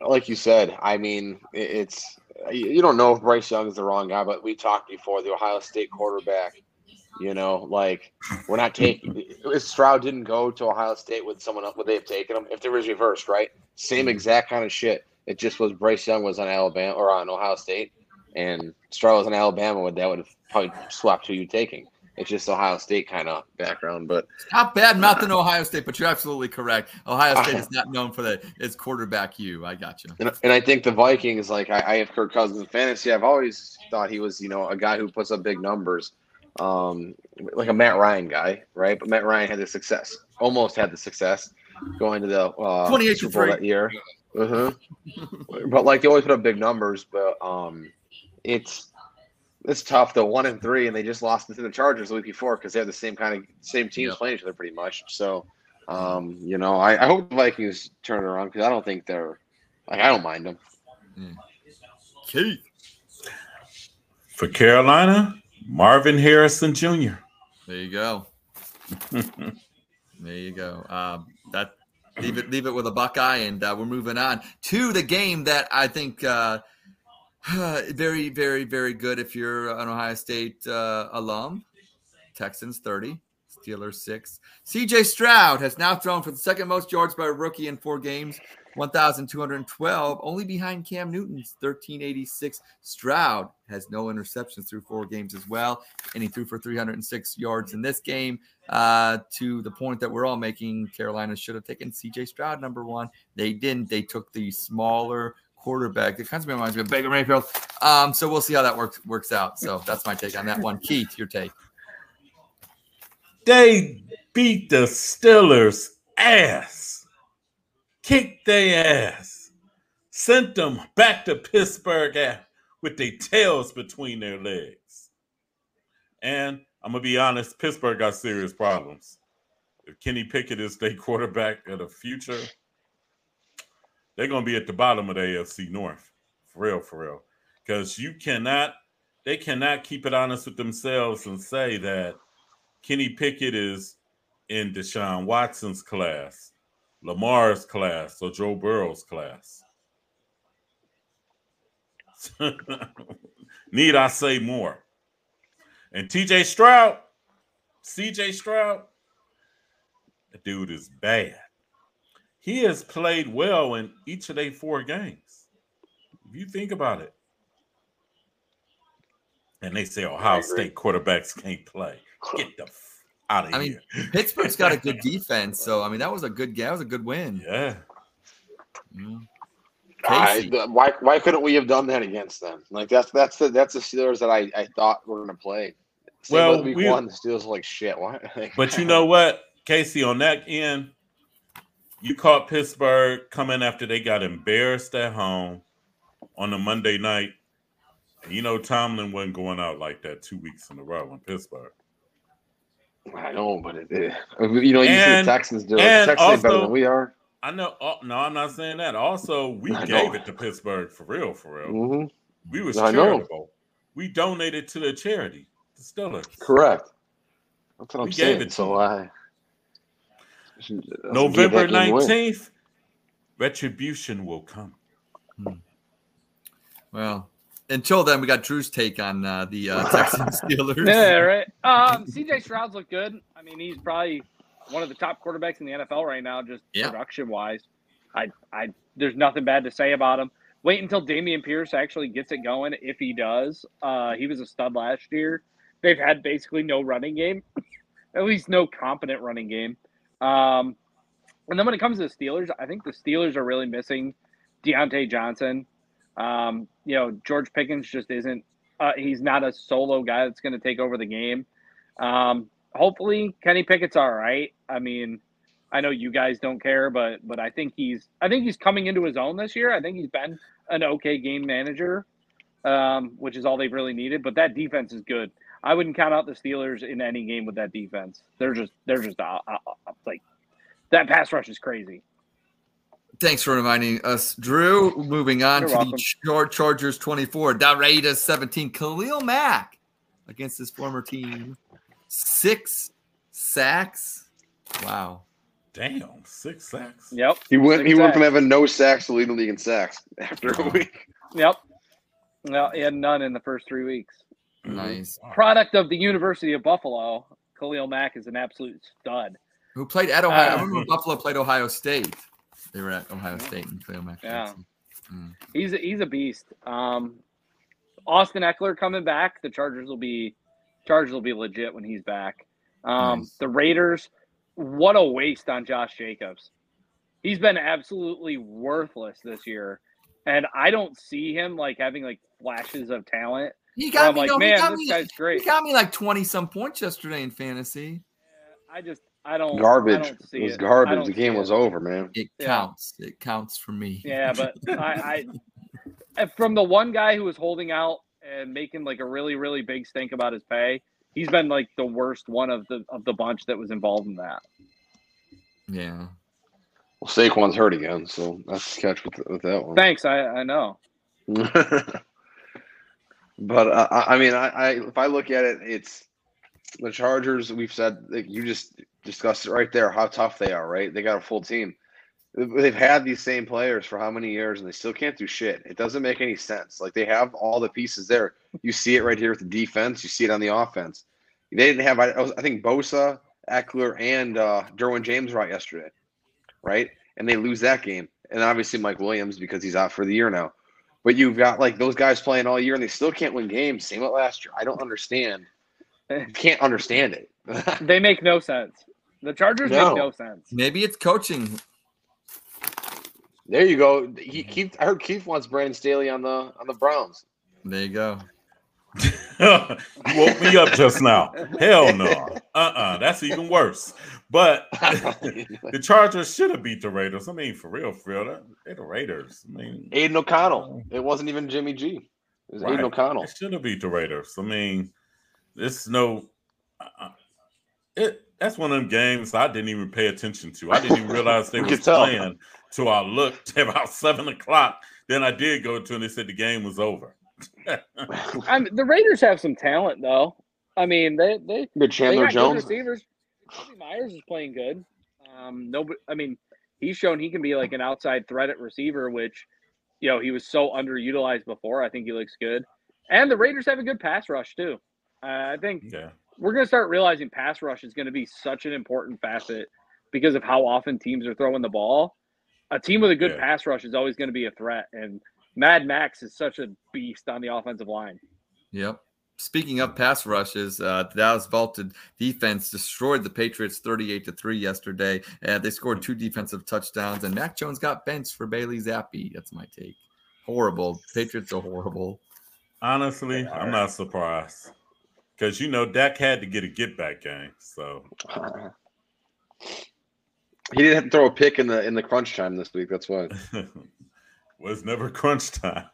like you said, I mean, it, it's you you don't know if Bryce Young is the wrong guy, but we talked before the Ohio State quarterback. You know, like we're not taking. If Stroud didn't go to Ohio State, would someone else would they have taken him? If there was reversed, right? Same exact kind of shit. It just was Bryce Young was on Alabama or on Ohio State, and Stroud was on Alabama. Would that would have probably swapped who you taking? It's just Ohio State kind of background, but Not bad mouthing Ohio State, but you're absolutely correct. Ohio State is not known for that. It's quarterback you. I got you. And, and I think the Vikings, like I, I have Kirk Cousins in fantasy. I've always thought he was, you know, a guy who puts up big numbers, um, like a Matt Ryan guy, right? But Matt Ryan had the success, almost had the success going to the uh, 28 to Super Bowl that year. Uh-huh. but like they always put up big numbers, but um, it's it's tough. though. one and three, and they just lost to the Chargers the week before because they have the same kind of same teams Yep. playing each other pretty much. So, um, you know, I, I hope the Vikings turn it around because I don't think they're like I don't mind them. Keith. For Carolina, Marvin Harrison Jr. There you go. <laughs> There you go. Um, that leave it leave it with a Buckeye, and uh, we're moving on to the game that I think uh, <sighs> very very very good if you're an Ohio State uh, alum. Texans thirty, Steelers six. C.J. Stroud has now thrown for the second most yards by a rookie in four games. 1,212, only behind Cam Newton's 1,386. Stroud has no interceptions through four games as well, and he threw for 306 yards in this game. Uh, to the point that we're all making, Carolina should have taken CJ Stroud number one. They didn't. They took the smaller quarterback. It kind of reminds me of Baker Mayfield. Um, so we'll see how that works works out. So that's my take on that one. Keith, your take. They beat the Steelers ass, kicked their ass, sent them back to Pittsburgh with their tails between their legs. And I'm gonna be honest, Pittsburgh got serious problems. If Kenny Pickett is their quarterback of the future, they're gonna be at the bottom of the AFC North. For real, for real. Because you cannot, they cannot keep it honest with themselves and say that Kenny Pickett is in Deshaun Watson's class, Lamar's class, or Joe Burrow's class. <laughs> Need I say more? And TJ Stroud, CJ Stroud, that dude is bad. He has played well in each of their four games. If you think about it. And they say Ohio agree. State quarterbacks can't play. Get the f- out of here. I mean, here. Pittsburgh's got a good <laughs> defense, so I mean that was a good game. that was a good win. Yeah. Mm. I, the- why why couldn't we have done that against them? Like that's that's the that's the Steelers that I, I thought were gonna play. Same Well, week we- one, the Steelers were like shit. Why? <laughs> But you know what, Casey, on that end, you caught Pittsburgh coming after they got embarrassed at home on a Monday night. And you know Tomlin wasn't going out like that two weeks in a row in Pittsburgh. I know, but it, it- you know you see And- the Texans do it. Texans are better than we are. I know. Oh, no, I'm not saying that. Also, we <laughs> I gave know. it to Pittsburgh for real, for real. hmm We was I know. charitable. We donated to the charity, the Steelers. Correct. That's what I'm We gave saying. So. I should- I should give November that game away. nineteenth, retribution will come. Well, until then, we got Drew's take on uh, the uh, <laughs> Texans Steelers. Yeah, right. Um, CJ Stroud's look good. I mean, he's probably one of the top quarterbacks in the NFL right now, just Yeah. production wise. I, I, there's nothing bad to say about him. Wait until Dameon Pierce actually gets it going. If he does, uh, he was a stud last year. They've had basically no running game, <laughs> at least no competent running game. Um, and then when it comes to the Steelers, I think the Steelers are really missing Diontae Johnson. Um, you know, George Pickens just isn't. Uh, he's not a solo guy that's going to take over the game. Um, hopefully, Kenny Pickett's all right. I mean, I know you guys don't care, but but I think he's I think he's coming into his own this year. I think he's been an okay game manager, um, which is all they've really needed. But that defense is good. I wouldn't count out the Steelers in any game with that defense. They're just they're just uh, uh, uh, like that pass rush is crazy. Thanks for reminding us, Drew. Moving on You're to welcome. the Chargers 24, Raiders 17. Khalil Mack against his former team. Six sacks. Wow. Damn, six sacks. Yep. He went. Six He went from having no sacks to leading the league in sacks <laughs> after a week. Yep. No, he had none in the first three weeks. Nice. Product of the University of Buffalo. Khalil Mack is an absolute stud. Who played at Ohio? I Uh, remember Buffalo played Ohio State. They were at Ohio State and Khalil Mack. Yeah. Mm. He's a, he's a beast. Um, Austin Ekeler coming back. The Chargers will be Chargers will be legit when he's back. Um, Nice. The Raiders. What a waste on Josh Jacobs. He's been absolutely worthless this year, and I don't see him like having like flashes of talent. He got me. like, no, he got this me. guy's great. He got me like twenty some points yesterday in fantasy. I just I don't I Garbage. don't see It was I garbage. The see game it. was over, man. It Yeah. counts. It counts for me. Yeah, but <laughs> I, I from the one guy who was holding out and making like a really really big stink about his pay, he's been like the worst one of the of the bunch that was involved in that. yeah. Well, Saquon's hurt again, so that's the catch with, with that one. Thanks, I I know. <laughs> but uh, I mean, I, I if I look at it, it's the Chargers. We've said like, you just discussed it right there how tough they are. Right, they got a full team. They've had these same players for how many years, and they still can't do shit. It doesn't make any sense. Like they have all the pieces there. You see it right here with the defense. You see it on the offense. They didn't have. I, I think Bosa, Ekeler, and uh, Derwin James out yesterday, right? And they lose that game. And obviously Mike Williams because he's out for the year now. But you've got like those guys playing all year and they still can't win games. Same with last year. I don't understand. Can't understand it. <laughs> They make no sense. The Chargers No. make no sense. Maybe it's coaching. there you go. He, Keith, I heard Keith wants Brandon Staley on the on the Browns. There you go. <laughs> <laughs> you woke me up just now. Hell no. Uh-uh. That's even worse. But <laughs> the Chargers should have beat the Raiders. I mean, for real, for real. They're the Raiders. I mean, Aidan O'Connell. It wasn't even Jimmy G. It was right. Aidan O'Connell. They should have beat the Raiders. I mean, it's no. uh, It that's one of them games I didn't even pay attention to. I didn't even realize they <laughs> was playing till I looked at about seven o'clock. Then I did go to and they said the game was over. <laughs> I mean, the Raiders have some talent though. I mean, they they Good they Chandler got Jones. good receivers. Kobe Meyers is playing good. Um, no, I mean, he's shown he can be like an outside threat at receiver, which you know he was so underutilized before. I think he looks good, and the Raiders have a good pass rush too. Uh, I think Yeah. we're going to start realizing pass rush is going to be such an important facet because of how often teams are throwing the ball. A team with a good Yeah. pass rush is always going to be a threat, and Mad Max is such a beast on the offensive line. Yep. Speaking of pass rushes, uh, the Dallas vaulted defense destroyed the Patriots 38 to 3 yesterday. And they scored two defensive touchdowns, and Mac Jones got benched for Bailey Zappe. That's my take. Horrible. Patriots are horrible. Honestly, I'm not surprised. Because you know Dak had to get a get back game. So He didn't have to throw a pick in the in the crunch time this week. That's why. <laughs> was never crunch time.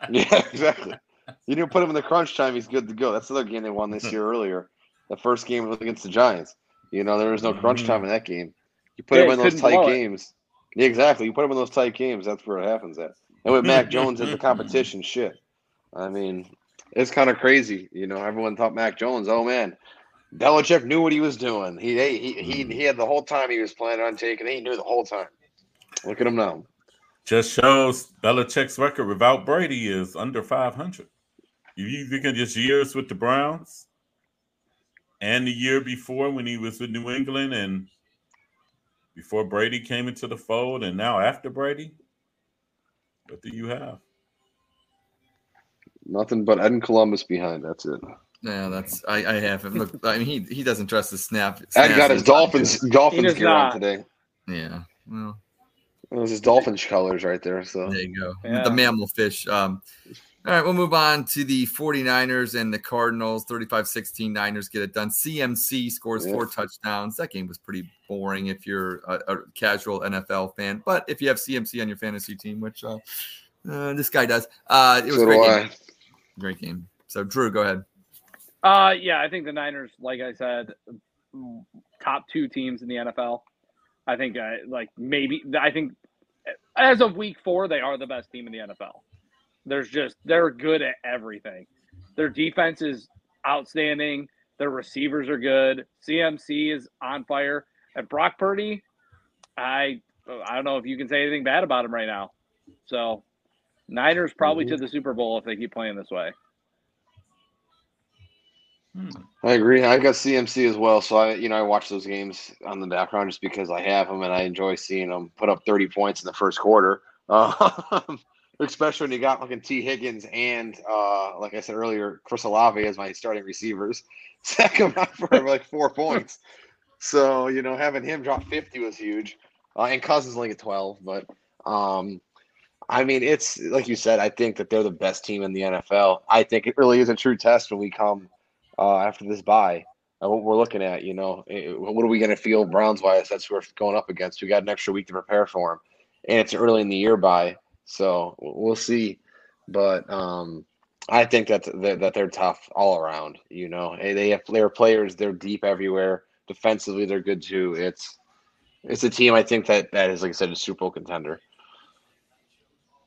<laughs> Yeah, exactly. You didn't put him in the crunch time. He's good to go. That's the other game they won this <laughs> year earlier. The first game was against the Giants. You know there was no crunch mm. time in that game. You put Yeah, him in those tight games. Yeah, exactly. You put him in those tight games. That's where it happens at. And with Mac <laughs> Jones as the competition, shit. I mean, it's kind of crazy. You know, everyone thought Mac Jones. Oh man, Belichick knew what he was doing. He he he, he had the whole time he was planning on taking. He knew the whole time. Look at him now. Just shows Belichick's record without Brady is under 500. If you look at his years with the Browns and the year before when he was with New England and before Brady came into the fold and now after Brady, what do you have? Nothing but Ed and Columbus behind. That's it. Yeah, that's I, I have him. Look, I mean he he doesn't trust the snap. Ed got his. Dolphins Dolphins gear on today. Yeah. Well, It was his Dolphins colors right there. So There you go. Yeah. The mammal fish. Um, all right, we'll move on to the 49ers and the Cardinals. 35-16 Niners get it done. CMC scores Yeah. four touchdowns. That game was pretty boring if you're a, a casual NFL fan. But if you have CMC on your fantasy team, which uh, uh, this guy does, uh, it was So great game. Great game. So Drew, go ahead. Uh, yeah, I think the Niners, like I said, top two teams in the NFL. I think, uh, like maybe, I think as of week four, they are the best team in the NFL. There's just they're good at everything. Their defense is outstanding. Their receivers are good. CMC is on fire. And Brock Purdy, I I don't know if you can say anything bad about him right now. So Niners probably Mm-hmm. to the Super Bowl if they keep playing this way. I agree. I got CMC as well, so I, you know, I watch those games on the background just because I have them and I enjoy seeing them put up 30 points in the first quarter. <laughs> Um, especially when you got fucking Tee Higgins and, uh, like I said earlier, Chris Olave as my starting receivers. <laughs> Him out for like four points. So you know, having him drop 50 was huge, uh, and Cousins only at 12. But um, I mean, it's like you said. I think that they're the best team in the NFL. I think it really is a true test when we come uh, after this bye. Uh, what we're looking at, you know, eh, what are we going to feel Browns wise? That's who we're going up against. We got an extra week to prepare for them, and it's early in the year bye, so we'll see. But um, I think that that that they're tough all around. You know, Eh, they have their players. They're deep everywhere. Defensively, they're good too. It's it's a team I think that that is like I said, a Super Bowl contender.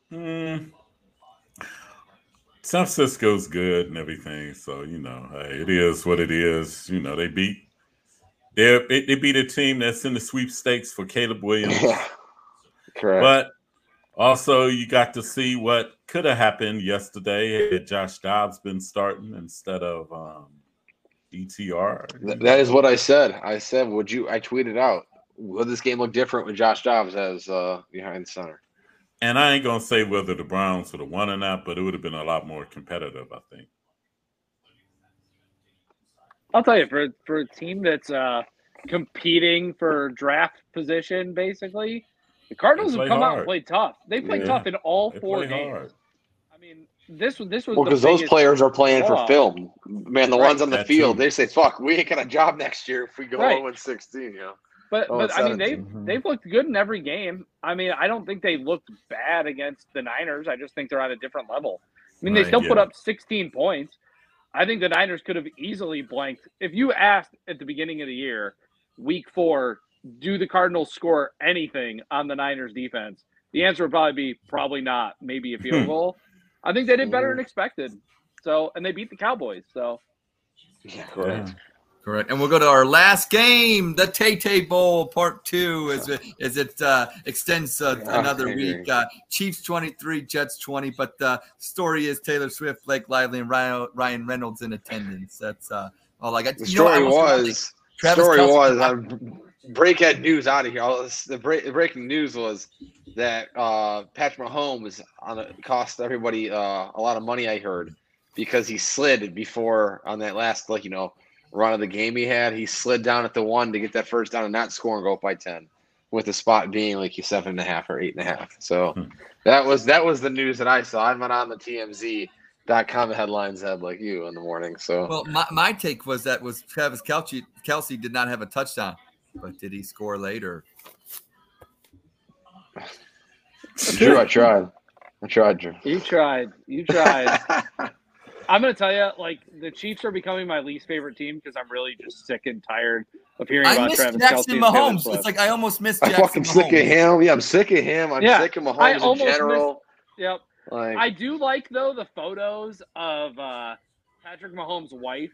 Hmm. San Francisco's good and everything, so you know, hey, it is what it is. You know, they beat they they, beat a team that's in the sweepstakes for Caleb Williams, Correct. but also you got to see what could have happened yesterday had Josh Dobbs been starting instead of um, DTR. That is what I said. I said, would you? I tweeted out, "Would this game look different with Josh Dobbs as uh, behind center? And I ain't gonna say whether the Browns would have won or not, but it would have been a lot more competitive, I think. I'll tell you for for a team that's uh, competing for draft position, basically, the Cardinals have play come out and played tough. They played Yeah. tough in all They four games. hard. I mean, this was this was Well, because those players are playing for film. Man, the Right. ones on the That field, too. they say, "Fuck, we ain't got a job next year if we go Right. 0 and 16." You know. But Oh, but I mean they've 17. they've looked good in every game. I mean I don't think they looked bad against the Niners. I just think they're on a different level. I mean they Right, still put up 16 points. I think the Niners could have easily blanked. If you asked at the beginning of the year, week four, do the Cardinals score anything on the Niners defense? The answer would probably be probably not. Maybe a field <laughs> goal. I think they did better than expected. So and they beat the Cowboys. So Yeah, correct. Yeah. Correct. And we'll go to our last game, the Tay Tay Bowl Part Two, as it as it uh, extends uh, another week. Uh, Chiefs twenty three, Jets twenty. But the story is Taylor Swift, Blake Lively, and Ryan, Ryan Reynolds in attendance. That's uh, all I got. The You story to- was. Travis story Kelce- was. <laughs> I'm breaking news out of here. This- The break, the breaking news was that uh, Patrick Mahomes on a, cost everybody uh, a lot of money. I heard because he slid before on that last like you know run of the game he had. He slid down at the one to get that first down and not score and go up by ten, with the spot being like you seven and a half or eight and a half. So Hmm. that was that was the news that I saw. I'm not on the TMZ.com headlines had like you in the morning. So Well, my, my take was that was Travis Kelce. Kelce did not have a touchdown, but did he score later? Drew, I tried. I tried, Drew. you tried. You tried. <laughs> I'm gonna tell you, like the Chiefs are becoming my least favorite team because I'm really just sick and tired of hearing I about Travis Jackson Kelce and Taylor Mahomes. It's like I almost missed I'm fucking Mahomes. sick of him. Yeah, I'm sick of him. I'm Yeah, sick of I Mahomes in almost general. Yep. Like, I do like though the photos of uh, Patrick Mahomes' wife.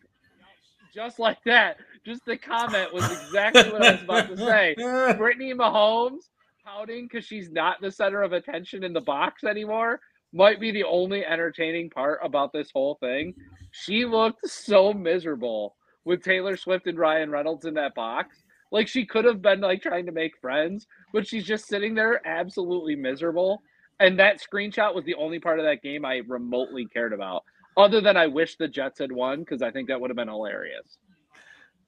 Just like that. Just the comment was exactly what I was about to say. <laughs> Brittany Mahomes pouting because she's not the center of attention in the box anymore might be the only entertaining part about this whole thing. She looked so miserable with Taylor Swift and Ryan Reynolds in that box. Like she could have been like trying to make friends, but she's just sitting there absolutely miserable. And that screenshot was the only part of that game I remotely cared about. Other than I wish the Jets had won because I think that would have been hilarious.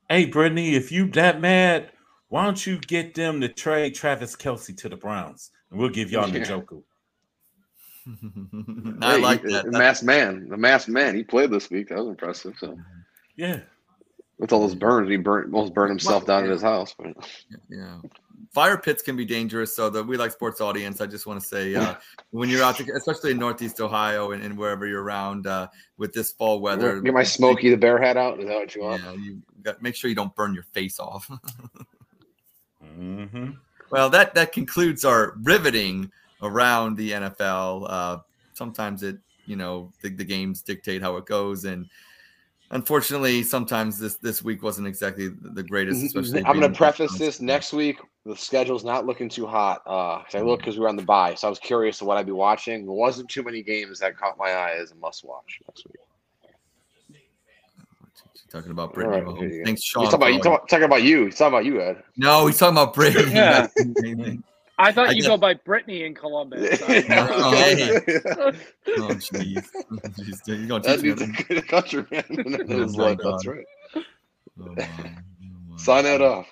Hey, Brittany, if you that mad, why don't you get them to trade Travis Kelce to the Browns, and we'll give y'all <laughs> Yeah. Njoku. I hey, like that. The masked man. The masked man. He played this week. That was impressive. So Yeah, with all those burns, he burnt almost burned himself down in his house. But Yeah. Fire pits can be dangerous. So the We Like Sportz audience, I just want to say, uh, when you're out, to, especially in Northeast Ohio and, and wherever you're around uh, with this fall weather, get my Smokey the Bear hat out. Is that what you want? yeah, you got make sure you don't burn your face off. <laughs> hmm well, that that concludes our riveting around the NFL. Uh, sometimes it, you know, the, the games dictate how it goes, and unfortunately, sometimes this this week wasn't exactly the greatest. Especially I'm going to preface this next week. The schedule's not looking too hot. Uh, I look because we were on the bye, so I was curious to what I'd be watching. There wasn't too many games that caught my eye as a must watch next week. Talking about Brittany. right, Mahomes. here you. Thanks, He's talking about, he's talking, talking about you. He's talking about you, Ed. no, he's talking about Brittany. <laughs> Yeah. <laughs> That's- I thought I you guess- go by Brittany in Columbus. <laughs> Oh, hey. That <laughs> oh, jeez. <laughs> Jeez, You're going to teach dude's me. a good countryman. Oh His my life, That's right. Oh, wow. Oh, wow. Sign that off.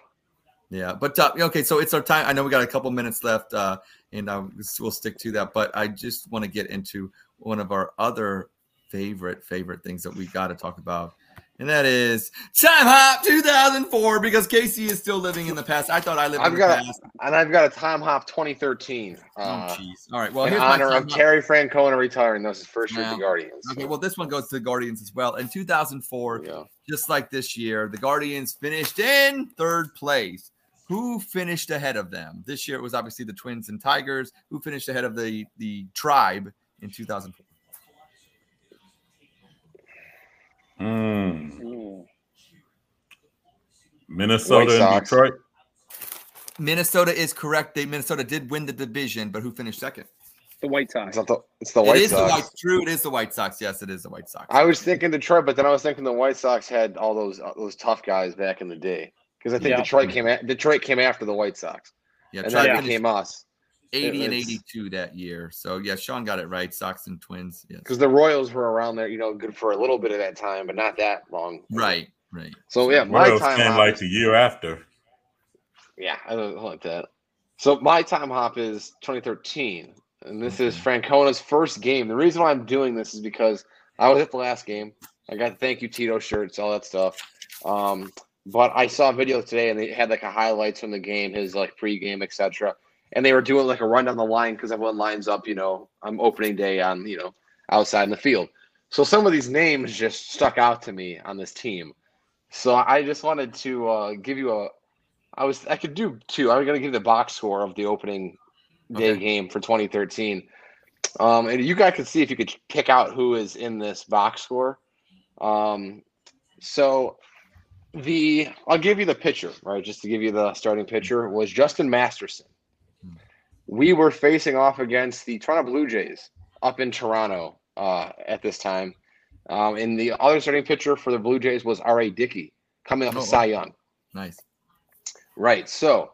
Yeah, but uh, okay, so it's our time. I know we got a couple minutes left, uh, and uh, we'll stick to that. But I just want to get into one of our other favorite favorite things that we got to talk about, and that is Timehop 2004. Because Casey is still living in the past. I thought I lived I've in the got a- past. And I've got a Timehop 2013. Oh, Uh, jeez. All right. Well, in honor of. Terry Francona retiring. That was his first year with the Guardians. Okay, well, this one goes to the Guardians as well. In 2004, Yeah. just like this year, the Guardians finished in third place. Who finished ahead of them? This year it was obviously the Twins and Tigers. Who finished ahead of the the Tribe in 2004? Hmm. Ooh. Minnesota White and Detroit. Minnesota is correct. They Minnesota did win the division, but who finished second? The White It's, Sox. not the, it's the It White is the Sox. White. True, it is the White Sox. Yes, it is the White Sox. I was thinking Detroit, but then I was thinking the White Sox had all those uh, those tough guys back in the day because I think Yeah. Detroit came at, Detroit came after the White Sox, yeah, and Tribe then it became us 80 and 82 that year. So yeah, Sean got it right. Sox and Twins. Yes. because the Royals were around there, you know, good for a little bit of that time, but not that long. Right. Right. So yeah, my Royals time came hop like is- the year after. Yeah, I don't like that. So my Timehop is 2013, and this is Francona's first game. The reason why I'm doing this is because I was at the last game. I got the thank you Tito shirts, all that stuff. Um, but I saw a video today, and they had like a highlights from the game, his like pregame, etc. And they were doing like a run down the line because everyone lines up, you know, on opening day on you know outside in the field. So some of these names just stuck out to me on this team. So I just wanted to uh, give you a I was I could do two. I was gonna give the box score of the opening day Okay. game for 2013. Um, and you guys could see if you could pick out who is in this box score. Um, so the I'll give you the pitcher, right? Just to give you the starting pitcher was Justin Masterson. We were facing off against the Toronto Blue Jays up in Toronto uh, at this time. Um, and the other starting pitcher for the Blue Jays was R.A. Dickey, coming off Oh, of Cy Young. Nice. Right. So,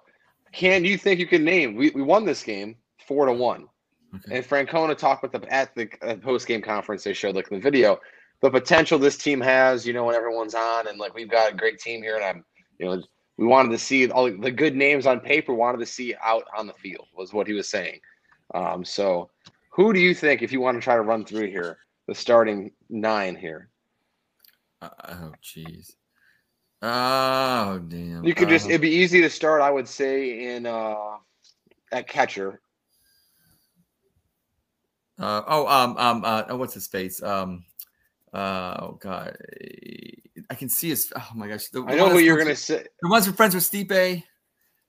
can you think you can name? We, we won this game four to one, Okay. and Francona talked with the at the post game conference. They showed like in the video the potential this team has. You know, when everyone's on, and like we've got a great team here, and I'm, you know, we wanted to see all the good names on paper. Wanted to see out on the field was what he was saying. Um, so, who do you think if you want to try to run through here the starting nine here? Uh, oh, jeez. Oh, damn. You could just Uh, it'd be easy to start, I would say, in uh at catcher. Uh, oh, um, um, uh, oh, what's his face? Um, uh, oh God, I can see his. Oh my gosh, the, I know one who you're gonna with- say. The ones with friends with Stipe.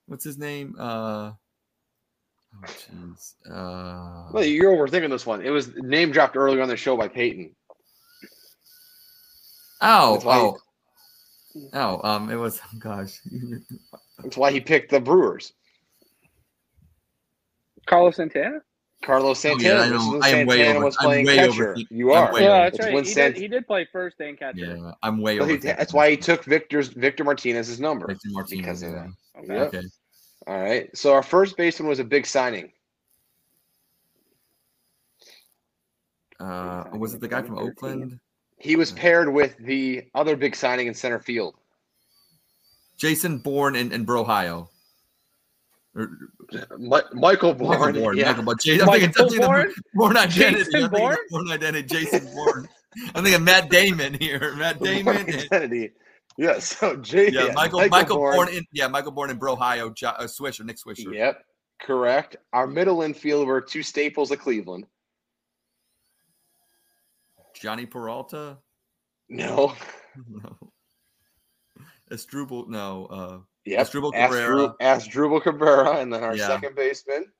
What's his name? Uh, oh jeez. Uh, Well, you're overthinking this one. It was name dropped earlier on the show by Peyton. oh, That's why- oh, oh. Um, it was. <laughs> Oh gosh. <laughs> That's why he picked the Brewers. Carlos Santana? Carlos Oh, yeah, Santana. I know. I am way over- was I'm playing way catcher. overthinking- You I'm are. Yeah, over- that's right. when He Sant- did, he did play first and catcher. yeah, I'm way Well, over. he- that's why he took Victor's Victor Martinez's number. Victor Martinez. because of yeah. Okay. Yep. Okay. All right. So our first baseman was a big signing. Uh, was it the guy from Oakland? He was paired with the other big signing in center field. Jason Bourne in, in Brohio. Or- Mi- Michael Michael Bourn. Bourne. yeah. Michael Bourn. Jay- I'm I'm thinking of Bourne? Bourne Identity. Jason I'm thinking Bourne? Bourne Identity. Jason Bourne. I'm thinking Matt Damon here. Matt <laughs> Damon. Bourne identity. Yeah. So Jay. yeah, Michael Michael Bourn. in yeah Michael Bourn in Brohio. Jo- uh, Swisher. Nick Swisher. Yep. Correct. Our middle infield were two staples of Cleveland. Jhonny Peralta. No. <laughs> No. Estrubel. No. Uh, Yep. Asdrubal Asdru- Cabrera. Asdrubal Cabrera, and then our Yeah. second baseman.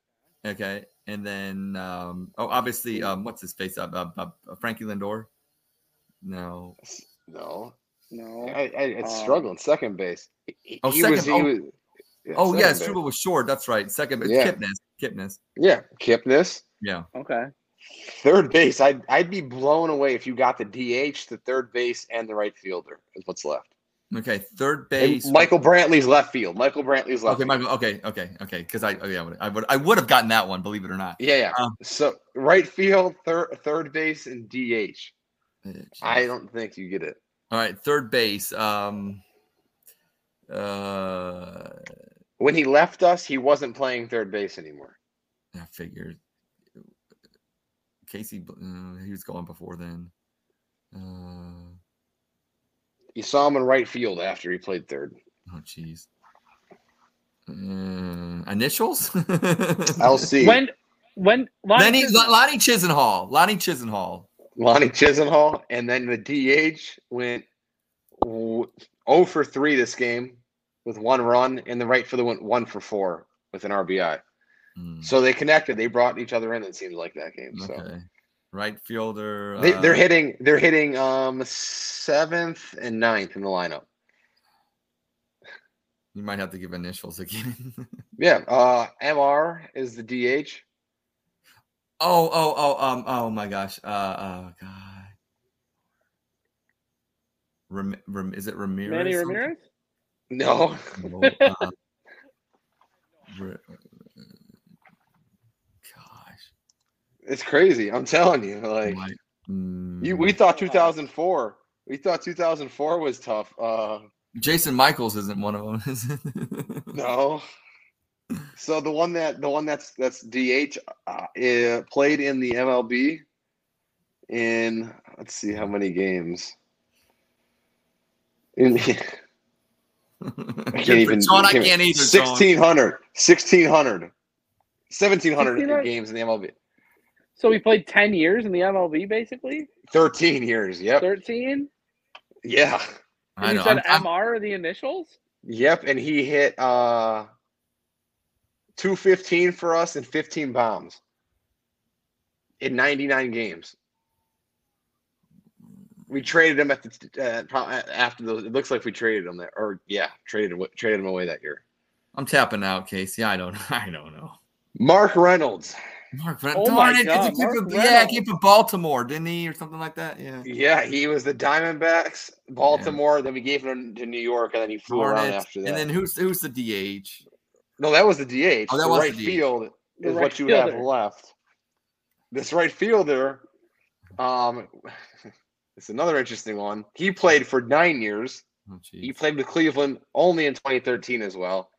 okay. And then um, oh obviously um, what's his face? Uh, uh, uh, Frankie Lindor. No. No, No. I, I, it's Um, struggling second base. He, Oh, he second- was. He oh. was yeah, Oh second yes, base. Struble was short. That's right. Second base. Yeah. Kipnis. Kipnis. Yeah, Kipnis. Yeah. Okay. Third base. I'd I'd be blown away if you got the DH, the third base, and the right fielder. Is what's left. Okay. Third And base. Michael Brantley's left field. Michael Brantley's left. Okay, field. Michael. Okay, okay, okay. Because I, oh, yeah, I would, I would, have gotten that one. Believe it or not. Yeah, yeah. Um, so right field, third third base, and DH. Uh, I don't think you get it. All right, third base. Um. Uh, When he left us, he wasn't playing third base anymore. I figured. Casey, uh, he was gone before then. Uh, You saw him in right field after he played third. oh, jeez. Uh, initials? <laughs> LC. When when Lonnie Lenny, Chisenhall- Lonnie Chisenhall. Lonnie Chisenhall. Lonnie Chisenhall, and then the DH went w- 0 for 3 this game with one run, and the right fielder went 1 for 4 with an RBI. Hmm, So they connected. They brought each other in. It seems like that game. So okay. Right fielder. they, uh, they're hitting. They're hitting um seventh and ninth in the lineup. You might have to give initials again. <laughs> Yeah. Uh, Mr is the DH. oh, oh, oh, um, oh my gosh. Uh, oh god. Ram, Ram, is it Ramirez? Manny something? Ramirez? No. No, uh, <laughs> Ra- gosh. It's crazy. I'm telling you. Like Like, you, mm, we thought 2004. We thought 2004 was tough. Uh, Jason Michaels isn't one of them. is it? <laughs> no. So the one that the one that's that's DH uh, eh, played in the MLB in let's see how many games. In <laughs> I can't even. Sean, I can't either. Sean. 1600, 1600, 1700 1600? games in the MLB. So he played ten years in the MLB, basically. 13 years. Yep. Thirteen. Yeah. I And know. you said I'm- I'm- MR the initials. Yep. And he hit uh 215 for us and 15 bombs in 99 games. We traded him at the uh, after those. It looks like we traded him there, or yeah, traded him- traded him away that year. I'm tapping out, Casey. I don't. <laughs> I don't know. Mark Reynolds. Mark Brent. Oh Darn my it! 'cause he God, came Mark from- yeah, Reynolds. he came from Baltimore, didn't he, or something like that? Yeah. Yeah, he was the Diamondbacks, Baltimore. Then we gave him to New York, and then he flew around Hornets. after that. And then who's who's the DH? No, that was the DH. Oh, that the was right the DH. field The is right what you would have left. This right fielder, um, <laughs> it's another interesting one. He played for nine years. Oh, He played with Cleveland only in 2013 as well,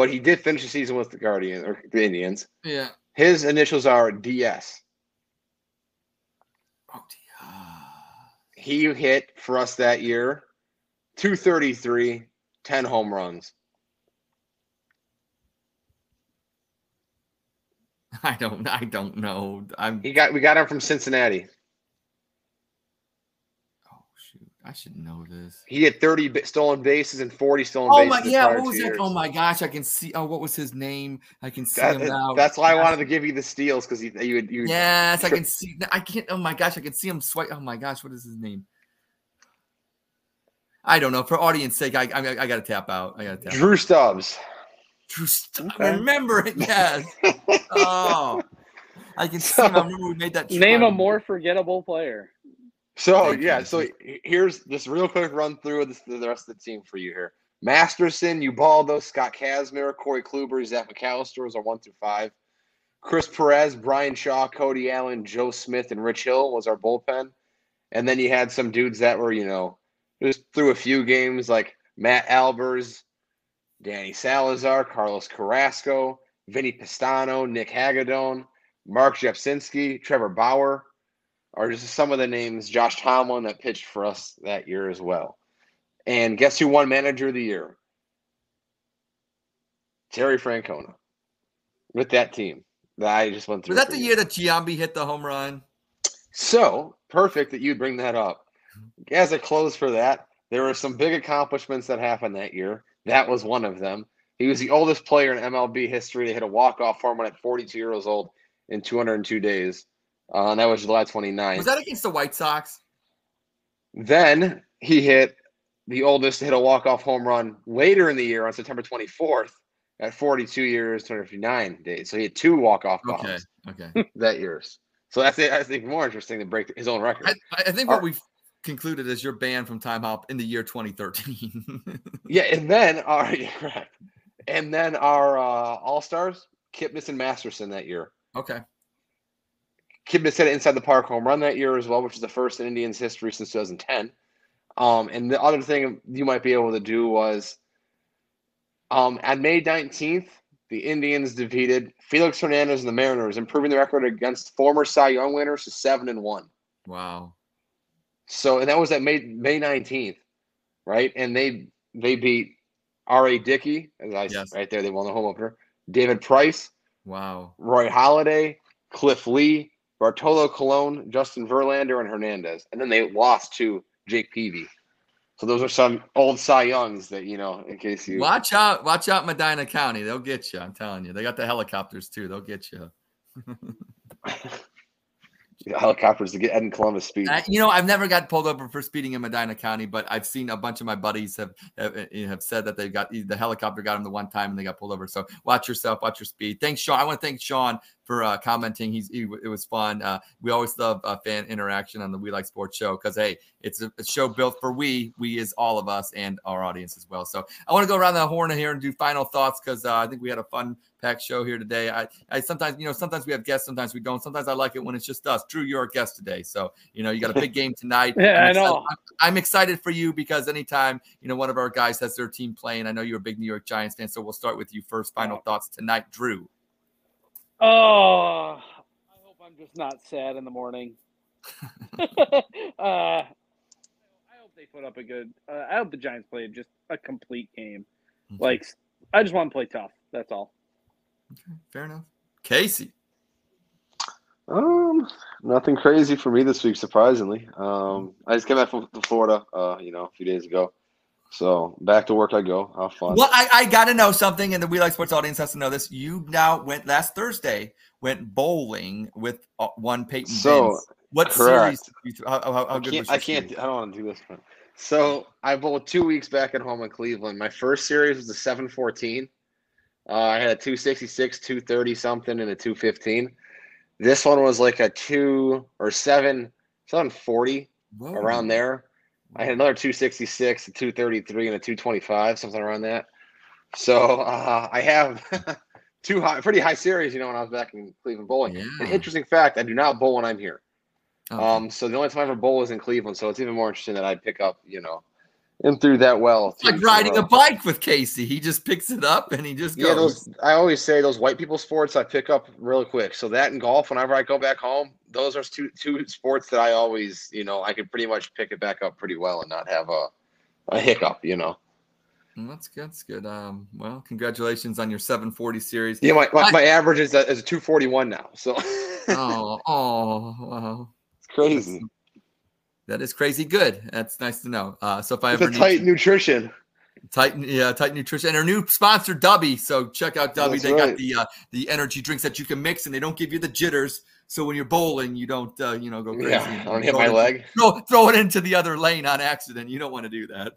but he did finish the season with the Guardian or the Indians. Yeah. His initials are DS. Oh, dear. He hit for us that year 233, 10 home runs. <laughs> I don't. I don't know. I'm. He got we got him from Cincinnati. Oh shoot! I should know this. He had 30 stolen bases and 40 stolen Oh bases. my the yeah. What was that? years. Oh my gosh! I can see. Oh, what was his name? I can see That- him now. that's why I wanted to give you the steals because you you would you Yes, I can see. I can't. Oh my gosh! I can see him swipe. Oh my gosh! What is his name? I don't know. For audience sake, I I, I got to tap out. I got to tap. out. Drew Stubbs. Drew St- Okay. Remember it? <laughs> Yes. oh, I can see. him. I remember we made that. Name a more forgettable player. So Thank yeah, you. so here's this real quick run through of this, the rest of the team for you here. Masterson, Ubaldo, Scott Kazmir, Corey Kluber, Zach McAllister was our one through five. Chris Perez, Bryan Shaw, Cody Allen, Joe Smith, and Rich Hill was our bullpen. And then you had some dudes that were, you know, just through a few games like Matt Albers, Danny Salazar, Carlos Carrasco, Vinnie Pestano, Nick Hagadone, Marc Rzepczynski, Trevor Bauer are just some of the names. Josh Tomlin that pitched for us that year as well. And guess who won Manager of the Year? Terry Francona with that team that I just went through. Was that the year that Giambi hit the home run? So perfect that you bring that up. As a close for that, there were some big accomplishments that happened that year. That was one of them. He was the oldest player in MLB history to hit a walk-off home run at 42 years old in 202 days. Uh, and that was July 29th. Was that against the White Sox? Then he hit the oldest to hit a walk-off home run later in the year on September 24th at 42 years, 259 days. So he had two walk-off bombs Okay. Okay. <laughs> that years. So that's that's even more interesting to break his own record. I, I think what we've concluded is you're banned from Timehop in the year 2013. <laughs> yeah, and then our <laughs> yeah, correct. And then our uh, all stars, Kipnis and Masterson that year. okay. Kipnis hit an inside the park home run that year as well, which is the first in Indians history since 2010. Um, and the other thing you might be able to do was um, on May 19th, the Indians defeated Felix Hernandez and the Mariners, improving the record against former Cy Young winners to seven and one. Wow. So and that was at May May 19th, right? And they they beat R.A. Dickey, as I Yes. right there, they won the home opener. David Price, Wow. Roy Halladay, Cliff Lee, Bartolo Colon, Justin Verlander, and Hernandez. And then they lost to Jake Peavy. So those are some old Cy Youngs that, you know, in case you Watch out. Watch out, Medina County. They'll get you. I'm telling you. They got the helicopters too. They'll get you. <laughs> helicopters to get Ed and Columbus speed. I, you know, I've never got pulled over for speeding in Medina County, but I've seen a bunch of my buddies have have, have said that they got the helicopter got them the one time and they got pulled over. So watch yourself, watch your speed. Thanks, Sean. I want to thank Sean for uh, commenting. He's he, it was fun. Uh, we always love uh, fan interaction on the We Like Sportz show because hey, it's a, a show built for we. We is all of us and our audience as well. So I want to go around the horn here and do final thoughts because uh, I think we had a fun packed show here today. I, I sometimes, you know, sometimes we have guests, sometimes we don't. Sometimes I like it when it's just us. Drew, you're a guest today, so you know you got a big <laughs> game tonight. Yeah, I'm I know. I'm, I'm excited for you because anytime you know one of our guys has their team playing, I know you're a big New York Giants fan, so we'll start with you first. Final thoughts tonight, Drew. Oh, I hope I'm just not sad in the morning. <laughs> <laughs> uh, I hope they put up a good. Uh, I hope the Giants play just a complete game. Like, I just want to play tough. That's all. Fair enough. Casey. Um, nothing crazy for me this week, surprisingly. Um, I just came back from from Florida, uh, you know, a few days ago. So back to work I go. Have fun. Well, I, I got to know something, and the We Like Sportz audience has to know this. You now went last Thursday, went bowling with uh, one Peyton. So, Vince. what correct. series? Did you, how, how, how I good can't. was I can't. I don't want to do this. One. So I bowled two weeks back at home in Cleveland. My first series was a seven fourteen. Uh, I had a two sixty six, two thirty something, and a two fifteen. This one was like a two or seven, seven forty Whoa. around there. I had another two sixty six, a two thirty three, and a two twenty five, something around that. So uh, I have <laughs> two high, pretty high series. You know, when I was back in Cleveland bowling. An interesting fact: I do not bowl when I'm here. Um, so the only time I ever bowl is in Cleveland, so it's even more interesting that I pick up, you know, and through that well. It's like weeks in a riding a bike with Casey. He just picks it up and he just goes. Yeah, those I always say those white people sports I pick up real quick. So that and golf, whenever I go back home, those are two two sports that I always, you know, I can pretty much pick it back up pretty well and not have a a hiccup, you know. That's good. That's good. Um, well, congratulations on your 740 series. Yeah, my my, I- my average is a, is a two forty one now, so oh, oh, wow. <laughs> it's crazy. That is crazy good. That's nice to know. Uh, so if I It's ever a need tight nutrition. Titan, yeah, Titan Nutrition, and our new sponsor, Dubby. So check out Dubby. That's they got the uh, the energy drinks that you can mix, and they don't give you the jitters. So when you're bowling, you don't uh, you know go crazy. Yeah, I don't hit my it- leg. Throw, throw it into the other lane on accident. You don't want to do that.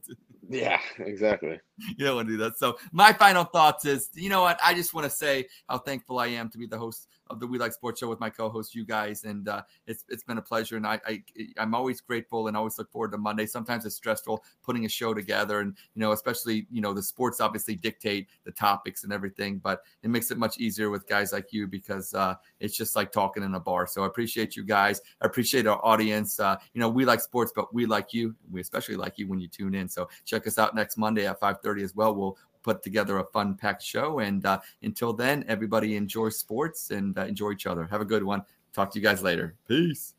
Yeah, exactly. <laughs> you don't want to do that. So my final thoughts is, you know what? I just want to say how thankful I am to be the host of the We Like Sportz Show with my co-host, you guys, and uh, it's it's been a pleasure. And I, I I'm always grateful and always look forward to Monday. Sometimes it's stressful putting a show together, and you know, especially you know the sports obviously dictate the topics and everything, but it makes it much easier with guys like you because uh, it's just like talking in a bar. So I appreciate you guys. I appreciate our audience. Uh, you know, we like sports, but we like you. We especially like you when you tune in. So check us out next Monday at 5:30 as well. We'll put together a fun packed show. And uh, until then, everybody enjoy sports and uh, enjoy each other. Have a good one. Talk to you guys later. Peace.